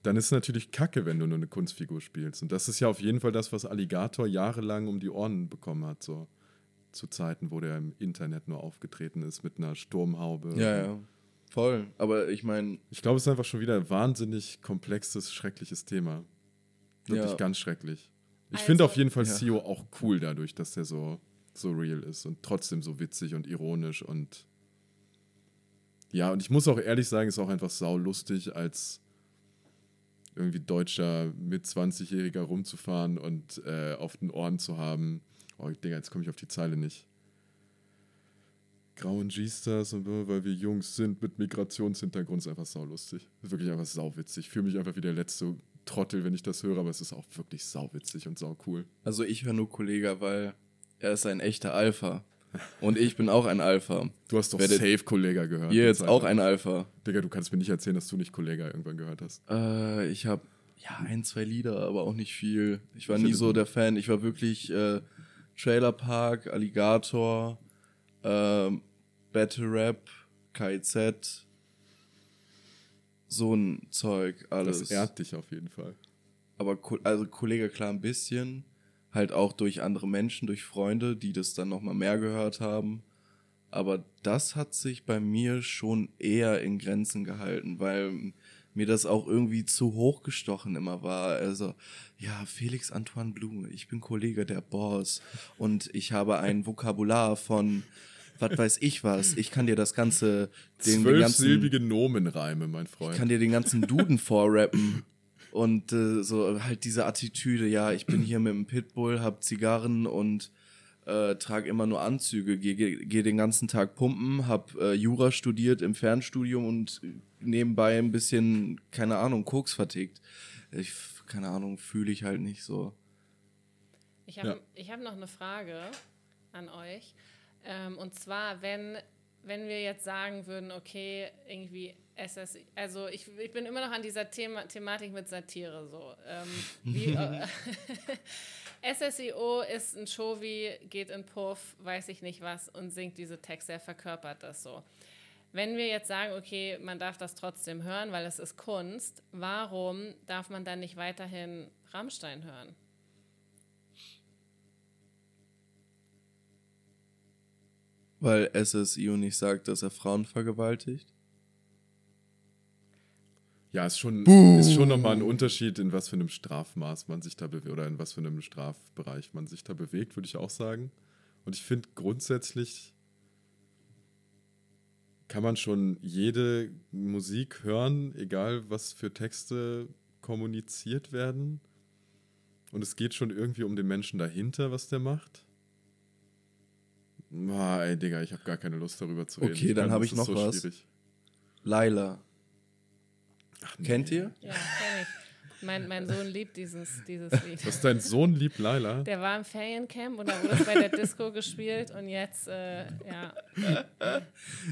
[SPEAKER 2] dann ist es natürlich kacke, wenn du nur eine Kunstfigur spielst. Und das ist ja auf jeden Fall das, was Alligator jahrelang um die Ohren bekommen hat. So zu Zeiten, wo der im Internet nur aufgetreten ist mit einer Sturmhaube.
[SPEAKER 1] Ja, ja. Voll. Aber ich meine,
[SPEAKER 2] Ich glaube, es ist einfach schon wieder ein wahnsinnig komplexes, schreckliches Thema. Wirklich
[SPEAKER 1] Ja.
[SPEAKER 2] ganz schrecklich. Ich finde
[SPEAKER 3] Also-
[SPEAKER 2] auf jeden Fall
[SPEAKER 1] Ja.
[SPEAKER 2] Sio auch cool dadurch, dass der so, so real ist und trotzdem so witzig und ironisch und ja, und ich muss auch ehrlich sagen, ist auch einfach saulustig, als irgendwie deutscher mit 20-Jähriger rumzufahren und äh, auf den Ohren zu haben. Oh, Digga, jetzt komme ich auf die Zeile nicht. Grauen G-Stars und so, weil wir Jungs sind mit Migrationshintergrund, ist einfach saulustig. Ist wirklich einfach sauwitzig. Ich fühle mich einfach wie der letzte Trottel, wenn ich das höre, aber es ist auch wirklich sauwitzig und saucool.
[SPEAKER 1] Also ich höre nur Kollega, weil er ist ein echter Alpha. Und ich bin auch ein Alpha.
[SPEAKER 2] Du hast doch
[SPEAKER 1] Werdet
[SPEAKER 2] safe Kollega gehört.
[SPEAKER 1] Ihr jetzt auch ein Alpha.
[SPEAKER 2] Digga, du kannst mir nicht erzählen, dass du nicht Kollega irgendwann gehört hast.
[SPEAKER 1] Äh, ich habe ja ein, zwei Lieder, aber auch nicht viel. Ich war
[SPEAKER 2] Ich
[SPEAKER 1] nie so der Fan. Ich war wirklich äh, Trailer Park, Alligator, ähm, Battle Rap, KIZ, so ein Zeug, alles.
[SPEAKER 2] Das ehrt dich auf jeden Fall.
[SPEAKER 1] aber also Kollege klar ein bisschen, halt auch durch andere Menschen, durch Freunde, die das dann nochmal mehr gehört haben. Aber das hat sich bei mir schon eher in Grenzen gehalten, weil mir das auch irgendwie zu hochgestochen immer war. Also, ja, Felix Antoine Blume, ich bin Kollege der Boss und ich habe ein Vokabular von was weiß ich was. Ich kann dir das ganze, den, den ganzen,
[SPEAKER 2] Zwölfsilbige Nomenreime, mein
[SPEAKER 1] ich
[SPEAKER 2] Freund.
[SPEAKER 1] kann dir den ganzen Duden vorrappen. Und äh, so halt diese Attitüde, ja, ich bin hier mit dem Pitbull, hab Zigarren und äh, trage immer nur Anzüge, gehe geh, geh den ganzen Tag pumpen, hab äh, Jura studiert im Fernstudium und nebenbei ein bisschen, keine Ahnung, Koks vertickt. Ich, keine Ahnung, fühle ich halt nicht so.
[SPEAKER 3] Ich habe
[SPEAKER 2] Ja.
[SPEAKER 3] ich hab noch eine Frage an euch. Ähm, und zwar, wenn, wenn wir jetzt sagen würden, okay, irgendwie SSI, also ich, ich bin immer noch an dieser Thema, Thematik mit Satire so. Ähm, wie, <laughs> äh, <laughs> SSIO ist ein Shovi, geht in Puff, weiß ich nicht was und singt diese Texte, er verkörpert das so. Wenn wir jetzt sagen, okay, man darf das trotzdem hören, weil es ist Kunst, warum darf man dann nicht weiterhin Rammstein hören?
[SPEAKER 1] Weil SSIO nicht sagt, dass er Frauen vergewaltigt.
[SPEAKER 2] Ja, ist schon, ist schon nochmal ein Unterschied, in was für einem Strafmaß man sich da bewegt oder in was für einem Strafbereich man sich da bewegt, würde ich auch sagen. Und ich finde grundsätzlich kann man schon jede Musik hören, egal was für Texte kommuniziert werden. Und es geht schon irgendwie um den Menschen dahinter, was der macht. Ah, ey, Digga, ich habe gar keine Lust darüber zu reden.
[SPEAKER 1] Okay, dann
[SPEAKER 2] kann-
[SPEAKER 1] hab
[SPEAKER 2] das
[SPEAKER 1] ich noch was.
[SPEAKER 2] schwierig.
[SPEAKER 1] Laila.
[SPEAKER 2] Ach,
[SPEAKER 1] Kennt
[SPEAKER 2] nee.
[SPEAKER 1] ihr?
[SPEAKER 3] Ja, kenn ich. Mein, mein Sohn liebt dieses, dieses Lied.
[SPEAKER 2] Dass dein Sohn liebt Laila.
[SPEAKER 3] Der war im Feriencamp und da wurde es bei der Disco gespielt und jetzt, äh, ja.
[SPEAKER 1] Na,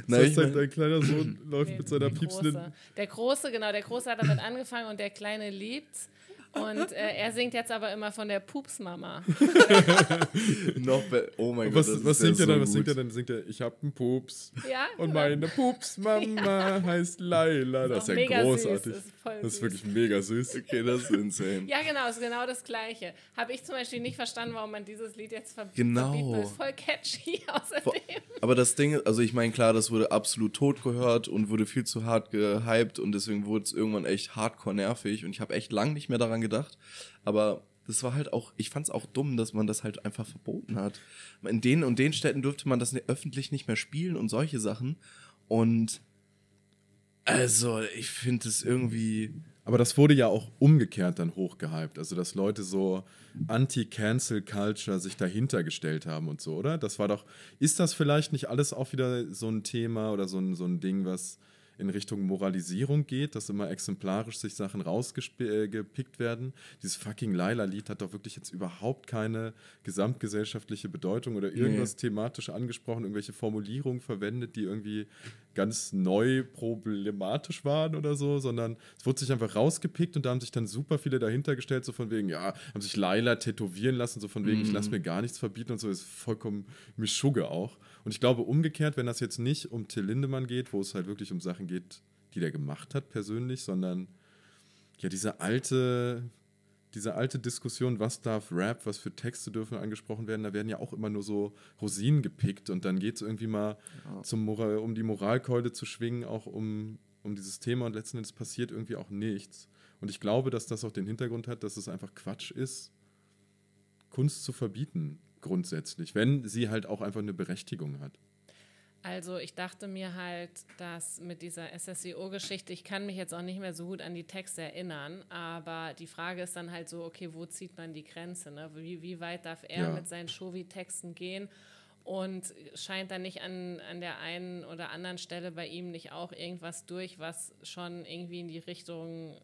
[SPEAKER 2] das heißt, dein,
[SPEAKER 1] mein-
[SPEAKER 2] dein kleiner Sohn <clears throat> läuft
[SPEAKER 3] nee,
[SPEAKER 2] mit seiner
[SPEAKER 3] der
[SPEAKER 2] piepsenden.
[SPEAKER 3] Der Große, genau, der Große hat damit angefangen und der Kleine liebt's. Und äh, er singt jetzt aber immer von der Pupsmama. <laughs>
[SPEAKER 1] noch oh mein
[SPEAKER 2] Was,
[SPEAKER 1] Gott. das
[SPEAKER 2] was
[SPEAKER 1] ist ja
[SPEAKER 2] singt er
[SPEAKER 1] so
[SPEAKER 2] dann? Was
[SPEAKER 1] gut.
[SPEAKER 2] singt er dann? Singt er, ich hab einen Pups.
[SPEAKER 3] Ja?
[SPEAKER 2] Und
[SPEAKER 3] genau.
[SPEAKER 2] meine Pupsmama <laughs> heißt Laila. Das ist ja großartig.
[SPEAKER 3] süß, ist voll
[SPEAKER 2] das ist
[SPEAKER 3] süß.
[SPEAKER 2] wirklich mega süß.
[SPEAKER 1] Okay, das ist insane.
[SPEAKER 3] Ja, genau, ist genau das Gleiche. Habe ich zum Beispiel nicht verstanden, warum man dieses Lied jetzt ver
[SPEAKER 1] Genau.
[SPEAKER 3] verbieten. Ist voll catchy <laughs> außerdem.
[SPEAKER 1] Aber das Ding, ist- also ich meine, klar, das wurde absolut tot gehört und wurde viel zu hart gehypt und deswegen wurde es irgendwann echt hardcore nervig und ich habe echt lang nicht mehr daran gedacht. Aber das war halt auch, ich fand es auch dumm, dass man das halt einfach verboten hat. In den und den Städten durfte man das ne- öffentlich nicht mehr spielen und solche Sachen. Und also, ich finde es irgendwie.
[SPEAKER 2] Aber das wurde ja auch umgekehrt dann hochgehypt. Also, dass Leute so Anti-Cancel-Culture sich dahinter gestellt haben und so, oder? Das war doch. Ist das vielleicht nicht alles auch wieder so ein Thema oder so ein, so ein Ding, was in Richtung Moralisierung geht, dass immer exemplarisch sich Sachen rausgepickt werden? Dieses fucking Laila-Lied hat doch wirklich jetzt überhaupt keine gesamtgesellschaftliche Bedeutung oder irgendwas thematisch angesprochen, irgendwelche Formulierungen verwendet, die irgendwie ganz neu problematisch waren oder so, sondern es wurde sich einfach rausgepickt und da haben sich dann super viele dahinter gestellt, so von wegen, ja, haben sich Laila tätowieren lassen, so von wegen, ich lasse mir gar nichts verbieten und so, ist vollkommen Mischugge auch. Und ich glaube umgekehrt, wenn das jetzt nicht um Till Lindemann geht, wo es halt wirklich um Sachen geht, die der gemacht hat persönlich, sondern ja, diese alte, diese alte Diskussion, was darf Rap, was für Texte dürfen angesprochen werden, da werden ja auch immer nur so Rosinen gepickt und dann geht es irgendwie mal zum Moral, um die Moralkeule zu schwingen, auch um, um dieses Thema und letzten Endes passiert irgendwie auch nichts. Und ich glaube, dass das auch den Hintergrund hat, dass es einfach Quatsch ist, Kunst zu verbieten, grundsätzlich, wenn sie halt auch einfach eine Berechtigung hat.
[SPEAKER 3] Also ich dachte mir halt, dass mit dieser SSEO-Geschichte, ich kann mich jetzt auch nicht mehr so gut an die Texte erinnern, aber die Frage ist dann halt so, okay, wo zieht man die Grenze? Ne? Wie, wie weit darf er
[SPEAKER 2] Ja.
[SPEAKER 3] mit seinen Shovi-Texten gehen? Und scheint dann nicht an, an der einen oder anderen Stelle bei ihm nicht auch irgendwas durch, was schon irgendwie in die Richtung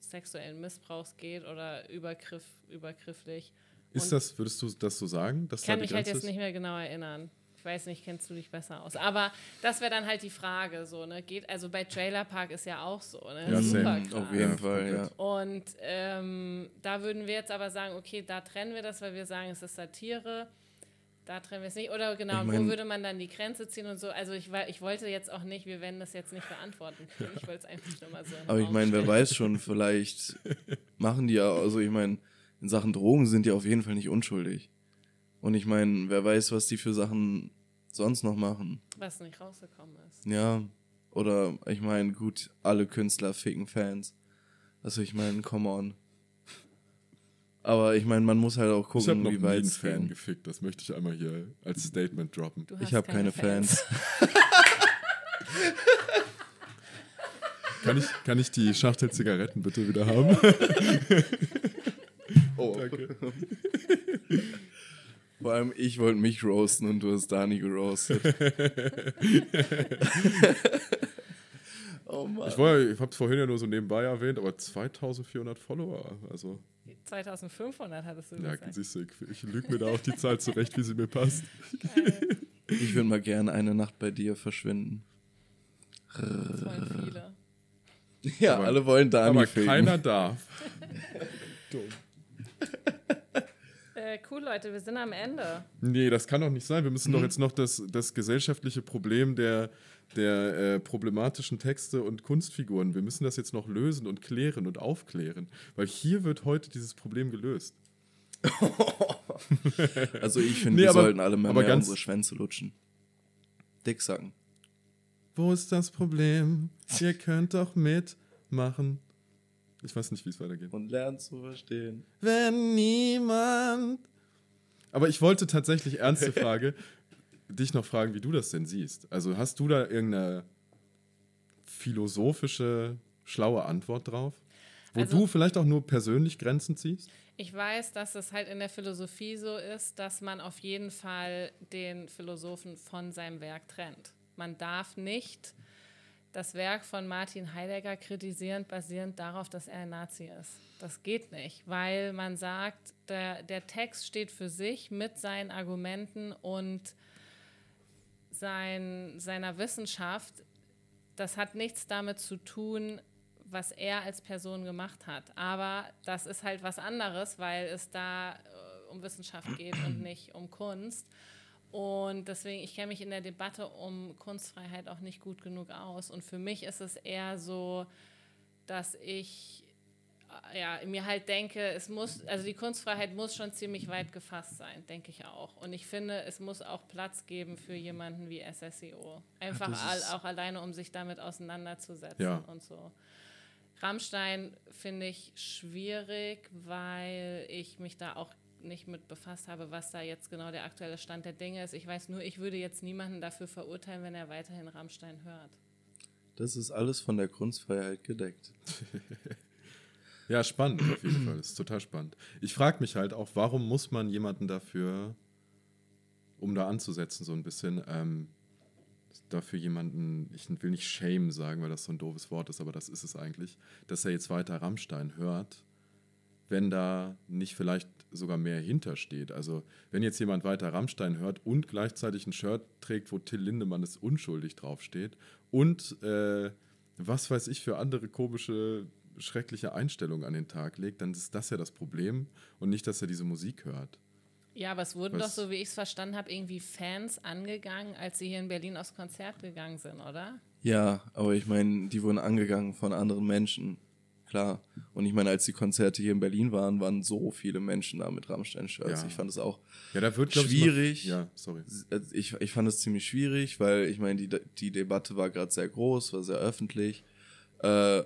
[SPEAKER 3] sexuellen Missbrauchs geht oder Übergriff, übergrifflich?
[SPEAKER 2] Ist
[SPEAKER 3] Und-
[SPEAKER 2] das, würdest du das so sagen? Dass
[SPEAKER 3] Ich kann
[SPEAKER 2] da
[SPEAKER 3] mich halt jetzt nicht mehr genau erinnern. Ich weiß nicht, kennst du dich besser aus. Aber das wäre dann halt die Frage, so, ne? Geht, also bei Trailer Park ist ja auch so, ne?
[SPEAKER 2] Ja,
[SPEAKER 3] Super
[SPEAKER 2] same.
[SPEAKER 3] krass.
[SPEAKER 1] Auf jeden Fall, ja.
[SPEAKER 3] Und ähm, da würden wir jetzt aber sagen, okay, da trennen wir das, weil wir sagen, es ist Satire. Da trennen wir es nicht. Oder genau,
[SPEAKER 1] Ich
[SPEAKER 3] wo
[SPEAKER 1] mein-
[SPEAKER 3] würde man dann die Grenze ziehen und so? Also ich, ich wollte jetzt auch nicht, wir werden das jetzt nicht beantworten können. Ich wollte es einfach nur mal so.
[SPEAKER 1] Aber ich meine, wer weiß schon, vielleicht <laughs> machen die ja, also ich meine, in Sachen Drogen sind die auf jeden Fall nicht unschuldig. Und ich meine, wer weiß, was die für Sachen sonst noch machen.
[SPEAKER 3] Was nicht rausgekommen ist.
[SPEAKER 1] Ja, oder ich meine, gut, alle Künstler ficken Fans. Also ich meine, come on. Aber ich meine, man muss halt auch
[SPEAKER 2] Ich
[SPEAKER 1] gucken,
[SPEAKER 2] noch
[SPEAKER 1] wie weit
[SPEAKER 2] einen
[SPEAKER 1] es
[SPEAKER 2] Fan gefickt. Das möchte ich einmal hier als Statement droppen.
[SPEAKER 3] Du hast
[SPEAKER 1] Ich habe keine Fans. <laughs>
[SPEAKER 2] Kann ich, kann ich die Schachtel Zigaretten bitte wieder haben? <laughs>
[SPEAKER 1] Oh.
[SPEAKER 2] Danke. <laughs>
[SPEAKER 1] Vor allem, ich wollte mich roasten und du hast Dani gerostet. <laughs> oh Mann.
[SPEAKER 2] Ich, war- ich habe es vorhin ja nur so nebenbei erwähnt, aber 2400 Follower. Also,
[SPEAKER 3] 2500 hattest du
[SPEAKER 2] ja,
[SPEAKER 3] gesagt.
[SPEAKER 2] siehst du, ich, ich lüge mir da auch die Zahl zurecht, wie sie mir passt.
[SPEAKER 1] Ich würde mal gerne eine Nacht bei dir verschwinden.
[SPEAKER 3] Das wollen viele.
[SPEAKER 1] Ja,
[SPEAKER 2] Aber-
[SPEAKER 1] alle wollen Dani
[SPEAKER 2] aber
[SPEAKER 1] ficken.
[SPEAKER 2] keiner darf. <laughs>
[SPEAKER 3] Äh, cool, Leute, wir sind am Ende.
[SPEAKER 2] Nee, das kann doch nicht sein. Wir müssen
[SPEAKER 1] Mhm.
[SPEAKER 2] doch jetzt noch das, das gesellschaftliche Problem der, der äh, problematischen Texte und Kunstfiguren, wir müssen das jetzt noch lösen und klären und aufklären. Weil hier wird heute dieses Problem gelöst. <laughs>
[SPEAKER 1] Also ich finde,
[SPEAKER 2] Nee,
[SPEAKER 1] wir
[SPEAKER 2] aber-
[SPEAKER 1] sollten alle mal
[SPEAKER 2] aber
[SPEAKER 1] mehr
[SPEAKER 2] ganz-
[SPEAKER 1] unsere Schwänze lutschen. Dicksacken.
[SPEAKER 2] Wo ist das Problem? Ihr könnt doch mitmachen. Ich weiß nicht, wie es weitergeht.
[SPEAKER 1] Und lernen zu verstehen.
[SPEAKER 2] Wenn niemand. Aber ich wollte tatsächlich, ernste <laughs> Frage, dich noch fragen, wie du das denn siehst. Also hast du da irgendeine philosophische, schlaue Antwort drauf? Wo
[SPEAKER 3] Also-
[SPEAKER 2] du vielleicht auch nur persönlich Grenzen ziehst?
[SPEAKER 3] Ich weiß, dass es halt in der Philosophie so ist, dass man auf jeden Fall den Philosophen von seinem Werk trennt. Man darf nicht das Werk von Martin Heidegger kritisieren, basierend darauf, dass er ein Nazi ist. Das geht nicht, weil man sagt, der, der Text steht für sich mit seinen Argumenten und sein, seiner Wissenschaft. Das hat nichts damit zu tun, was er als Person gemacht hat. Aber das ist halt was anderes, weil es da äh, um Wissenschaft geht und nicht um Kunst. Und deswegen, ich kenne mich in der Debatte um Kunstfreiheit auch nicht gut genug aus. Und für mich ist es eher so, dass ich äh, ja, mir halt denke, es muss, also die Kunstfreiheit muss schon ziemlich weit gefasst sein, denke ich auch. Und ich finde, es muss auch Platz geben für jemanden wie SSEO. Einfach all, auch alleine, um sich damit auseinanderzusetzen
[SPEAKER 2] Ja.
[SPEAKER 3] und so. Rammstein finde ich schwierig, weil ich mich da auch nicht mit befasst habe, was da jetzt genau der aktuelle Stand der Dinge ist. Ich weiß nur, ich würde jetzt niemanden dafür verurteilen, wenn er weiterhin Rammstein hört.
[SPEAKER 1] Das ist alles von der Kunstfreiheit gedeckt. <laughs>
[SPEAKER 2] Ja, spannend auf jeden Fall. Das ist total spannend. Ich frage mich halt auch, warum muss man jemanden dafür, um da anzusetzen, so ein bisschen, ähm, dafür jemanden, ich will nicht shame sagen, weil das so ein doofes Wort ist, aber das ist es eigentlich, dass er jetzt weiter Rammstein hört, wenn da nicht vielleicht sogar mehr hintersteht. Also, wenn jetzt jemand weiter Rammstein hört und gleichzeitig ein Shirt trägt, wo Till Lindemann ist unschuldig draufsteht und äh, was weiß ich für andere komische, schreckliche Einstellungen an den Tag legt, dann ist das ja das Problem und nicht, dass er diese Musik hört.
[SPEAKER 3] Ja, aber es wurden
[SPEAKER 2] Was-
[SPEAKER 3] doch, so wie ich es verstanden habe, irgendwie Fans angegangen, als sie hier in Berlin aufs Konzert gegangen sind, oder?
[SPEAKER 1] Ja, aber ich meine, die wurden angegangen von anderen Menschen. Klar. Und ich meine, als die Konzerte hier in Berlin waren, waren so viele Menschen da mit Rammstein-Shirts.
[SPEAKER 2] Ja.
[SPEAKER 1] Ich fand es auch
[SPEAKER 2] Ja, da wird glaub ich,
[SPEAKER 1] Schwierig.
[SPEAKER 2] Immer, ja, sorry.
[SPEAKER 1] also ich, ich fand es ziemlich schwierig, weil ich meine, die, die Debatte war gerade sehr groß, war sehr öffentlich. Äh,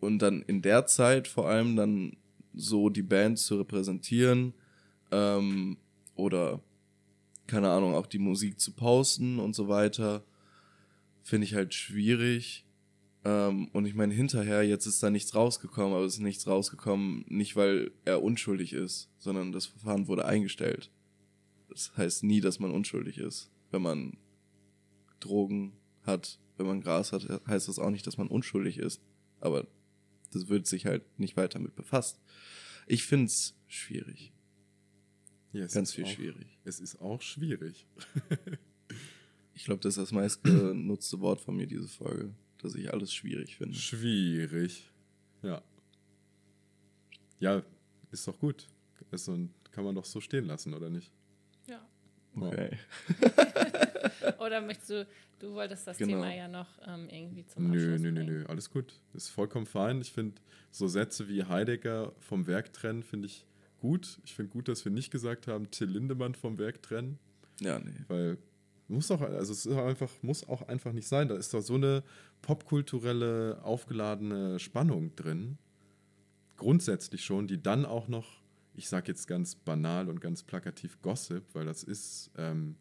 [SPEAKER 1] und dann in der Zeit vor allem dann so die Band zu repräsentieren, Ähm, oder, keine Ahnung, auch die Musik zu posten und so weiter, finde ich halt schwierig. Ähm, und ich meine, hinterher, jetzt ist da nichts rausgekommen, aber es ist nichts rausgekommen, nicht weil er unschuldig ist, sondern das Verfahren wurde eingestellt. Das heißt nie, dass man unschuldig ist. Wenn man Drogen hat, wenn man Gras hat, heißt das auch nicht, dass man unschuldig ist. Aber das wird sich halt nicht weiter mit befasst. Ich finde es schwierig.
[SPEAKER 2] Ja, es
[SPEAKER 1] Ganz
[SPEAKER 2] ist
[SPEAKER 1] viel
[SPEAKER 2] auch,
[SPEAKER 1] schwierig.
[SPEAKER 2] Es ist auch schwierig.
[SPEAKER 1] Ich glaube, das ist das meistgenutzte <coughs> Wort von mir, diese Folge. Dass ich alles schwierig finde.
[SPEAKER 2] Schwierig. Ja. Ja, ist doch gut. Ist so, kann man doch so stehen lassen, oder nicht?
[SPEAKER 3] Ja.
[SPEAKER 1] Okay. <laughs>
[SPEAKER 3] Oder möchtest du, du wolltest das
[SPEAKER 1] Genau.
[SPEAKER 3] Thema ja noch ähm, irgendwie zum
[SPEAKER 2] Nö,
[SPEAKER 3] Abschluss
[SPEAKER 2] nö, nö, nö, alles gut. Ist vollkommen fein. Ich finde so Sätze wie Heidegger vom Werk trennen, finde ich gut. Ich finde gut, dass wir nicht gesagt haben, Till Lindemann vom Werk trennen,
[SPEAKER 1] Ja, nee.
[SPEAKER 2] weil muss auch, also es ist einfach, muss auch einfach nicht sein. Da ist doch so eine popkulturelle, aufgeladene Spannung drin. Grundsätzlich schon, die dann auch noch, ich sage jetzt ganz banal und ganz plakativ Gossip, weil das ist, ähm,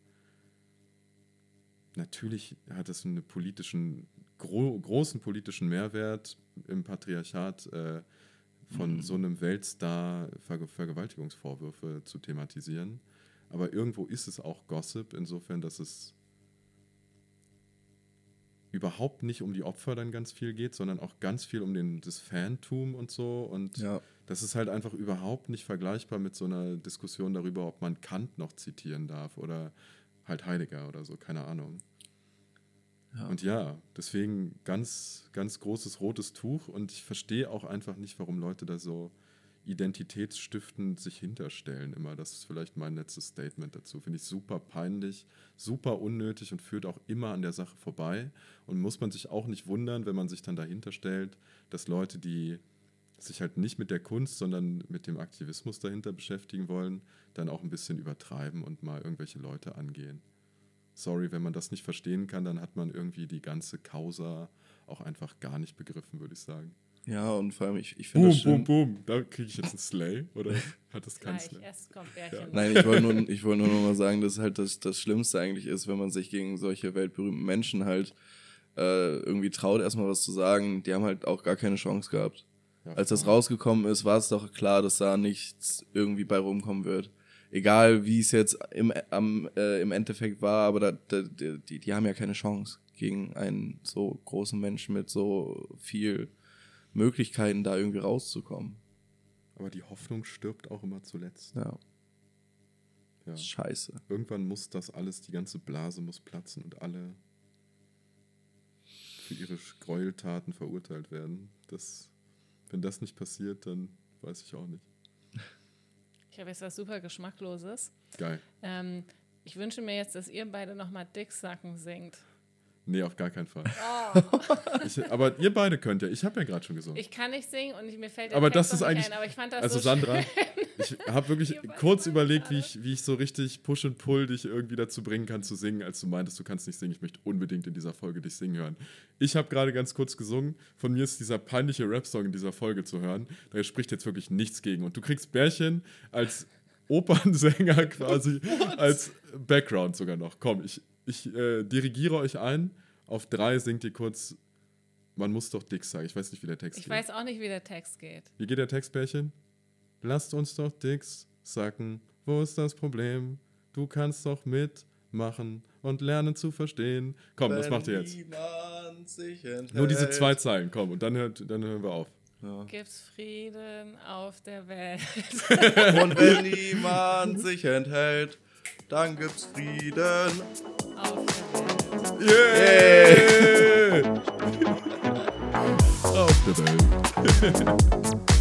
[SPEAKER 2] natürlich hat es einen politischen, gro großen politischen Mehrwert im Patriarchat äh, von so einem Weltstar Ver Vergewaltigungsvorwürfe zu thematisieren. Aber irgendwo ist es auch Gossip, insofern, dass es überhaupt nicht um die Opfer dann ganz viel geht, sondern auch ganz viel um den, das Fantum und so. Und
[SPEAKER 1] Ja.
[SPEAKER 2] das ist halt einfach überhaupt nicht vergleichbar mit so einer Diskussion darüber, ob man Kant noch zitieren darf oder halt Heidegger oder so, keine Ahnung.
[SPEAKER 1] Ja.
[SPEAKER 2] Und ja, deswegen ganz, ganz großes rotes Tuch und ich verstehe auch einfach nicht, warum Leute da so identitätsstiftend sich hinterstellen immer. Das ist vielleicht mein letztes Statement dazu. Finde ich super peinlich, super unnötig und führt auch immer an der Sache vorbei. Und muss man sich auch nicht wundern, wenn man sich dann dahinter stellt, dass Leute, die sich halt nicht mit der Kunst, sondern mit dem Aktivismus dahinter beschäftigen wollen, dann auch ein bisschen übertreiben und mal irgendwelche Leute angehen. Sorry, wenn man das nicht verstehen kann, dann hat man irgendwie die ganze Causa auch einfach gar nicht begriffen, würde ich sagen.
[SPEAKER 1] Ja, und vor allem, ich, ich finde das schlimm.
[SPEAKER 2] boom. Da kriege ich jetzt einen Slay oder <laughs> hat das keinen Slay?
[SPEAKER 3] erst kommt Bärchen.
[SPEAKER 1] Nein, ich wollte nur, <laughs> ich wollte nur noch mal sagen, dass halt das, das Schlimmste eigentlich ist, wenn man sich gegen solche weltberühmten Menschen halt äh, irgendwie traut, erstmal was zu sagen. Die haben halt auch gar keine Chance gehabt.
[SPEAKER 2] Ja,
[SPEAKER 1] Als das rausgekommen ist, war es doch klar, dass da nichts irgendwie bei rumkommen wird. Egal, wie es jetzt im, am, äh, im Endeffekt war, aber da, da, die, die haben ja keine Chance gegen einen so großen Menschen mit so viel Möglichkeiten, da irgendwie rauszukommen.
[SPEAKER 2] Aber die Hoffnung stirbt auch immer zuletzt.
[SPEAKER 1] Ja,
[SPEAKER 2] Ja.
[SPEAKER 1] scheiße.
[SPEAKER 2] Irgendwann muss das alles, die ganze Blase muss platzen und alle für ihre Gräueltaten verurteilt werden. Das, wenn das nicht passiert, dann weiß ich auch nicht.
[SPEAKER 3] Ich habe jetzt was super Geschmackloses.
[SPEAKER 2] Geil.
[SPEAKER 3] Ähm, ich wünsche mir jetzt, dass ihr beide nochmal Dicksacken singt.
[SPEAKER 2] Nee, auf gar keinen Fall.
[SPEAKER 3] Oh,
[SPEAKER 2] Ich, aber ihr beide könnt ja. Ich habe ja gerade schon gesungen.
[SPEAKER 3] ich kann nicht singen und ich, mir fällt der
[SPEAKER 2] aber
[SPEAKER 3] Text
[SPEAKER 2] das ist eigentlich.
[SPEAKER 3] Ein, aber ich fand das
[SPEAKER 2] also
[SPEAKER 3] so
[SPEAKER 2] Sandra,
[SPEAKER 3] schön.
[SPEAKER 2] ich habe wirklich kurz überlegt, wie ich, wie ich so richtig push und pull dich irgendwie dazu bringen kann zu singen, als du meintest, du kannst nicht singen. Ich möchte unbedingt in dieser Folge dich singen hören. Ich habe gerade ganz kurz gesungen. Von mir ist dieser peinliche Rap-Song in dieser Folge zu hören. Da spricht jetzt wirklich nichts gegen. Und du kriegst Bärchen als Opernsänger <laughs> quasi, als Background sogar noch. Komm, ich, ich äh, dirigiere euch ein. Auf drei singt ihr kurz. Man muss doch dick sagen. Ich weiß nicht, wie der Text
[SPEAKER 3] Ich
[SPEAKER 2] geht.
[SPEAKER 3] weiß auch nicht, wie der Text geht.
[SPEAKER 2] Wie geht der Textbärchen? Lasst uns doch Dicks sacken. Wo ist das Problem? Du kannst doch mitmachen und lernen zu verstehen. Komm, das macht ihr jetzt. Nur diese zwei Zeilen, komm, und dann, hört, dann hören wir auf.
[SPEAKER 1] Ja.
[SPEAKER 3] Gibt's Frieden auf der Welt? <laughs>
[SPEAKER 1] Und wenn niemand sich enthält, dann gibt's Frieden.
[SPEAKER 3] Auf der Welt.
[SPEAKER 2] Yeah! Auf der Welt.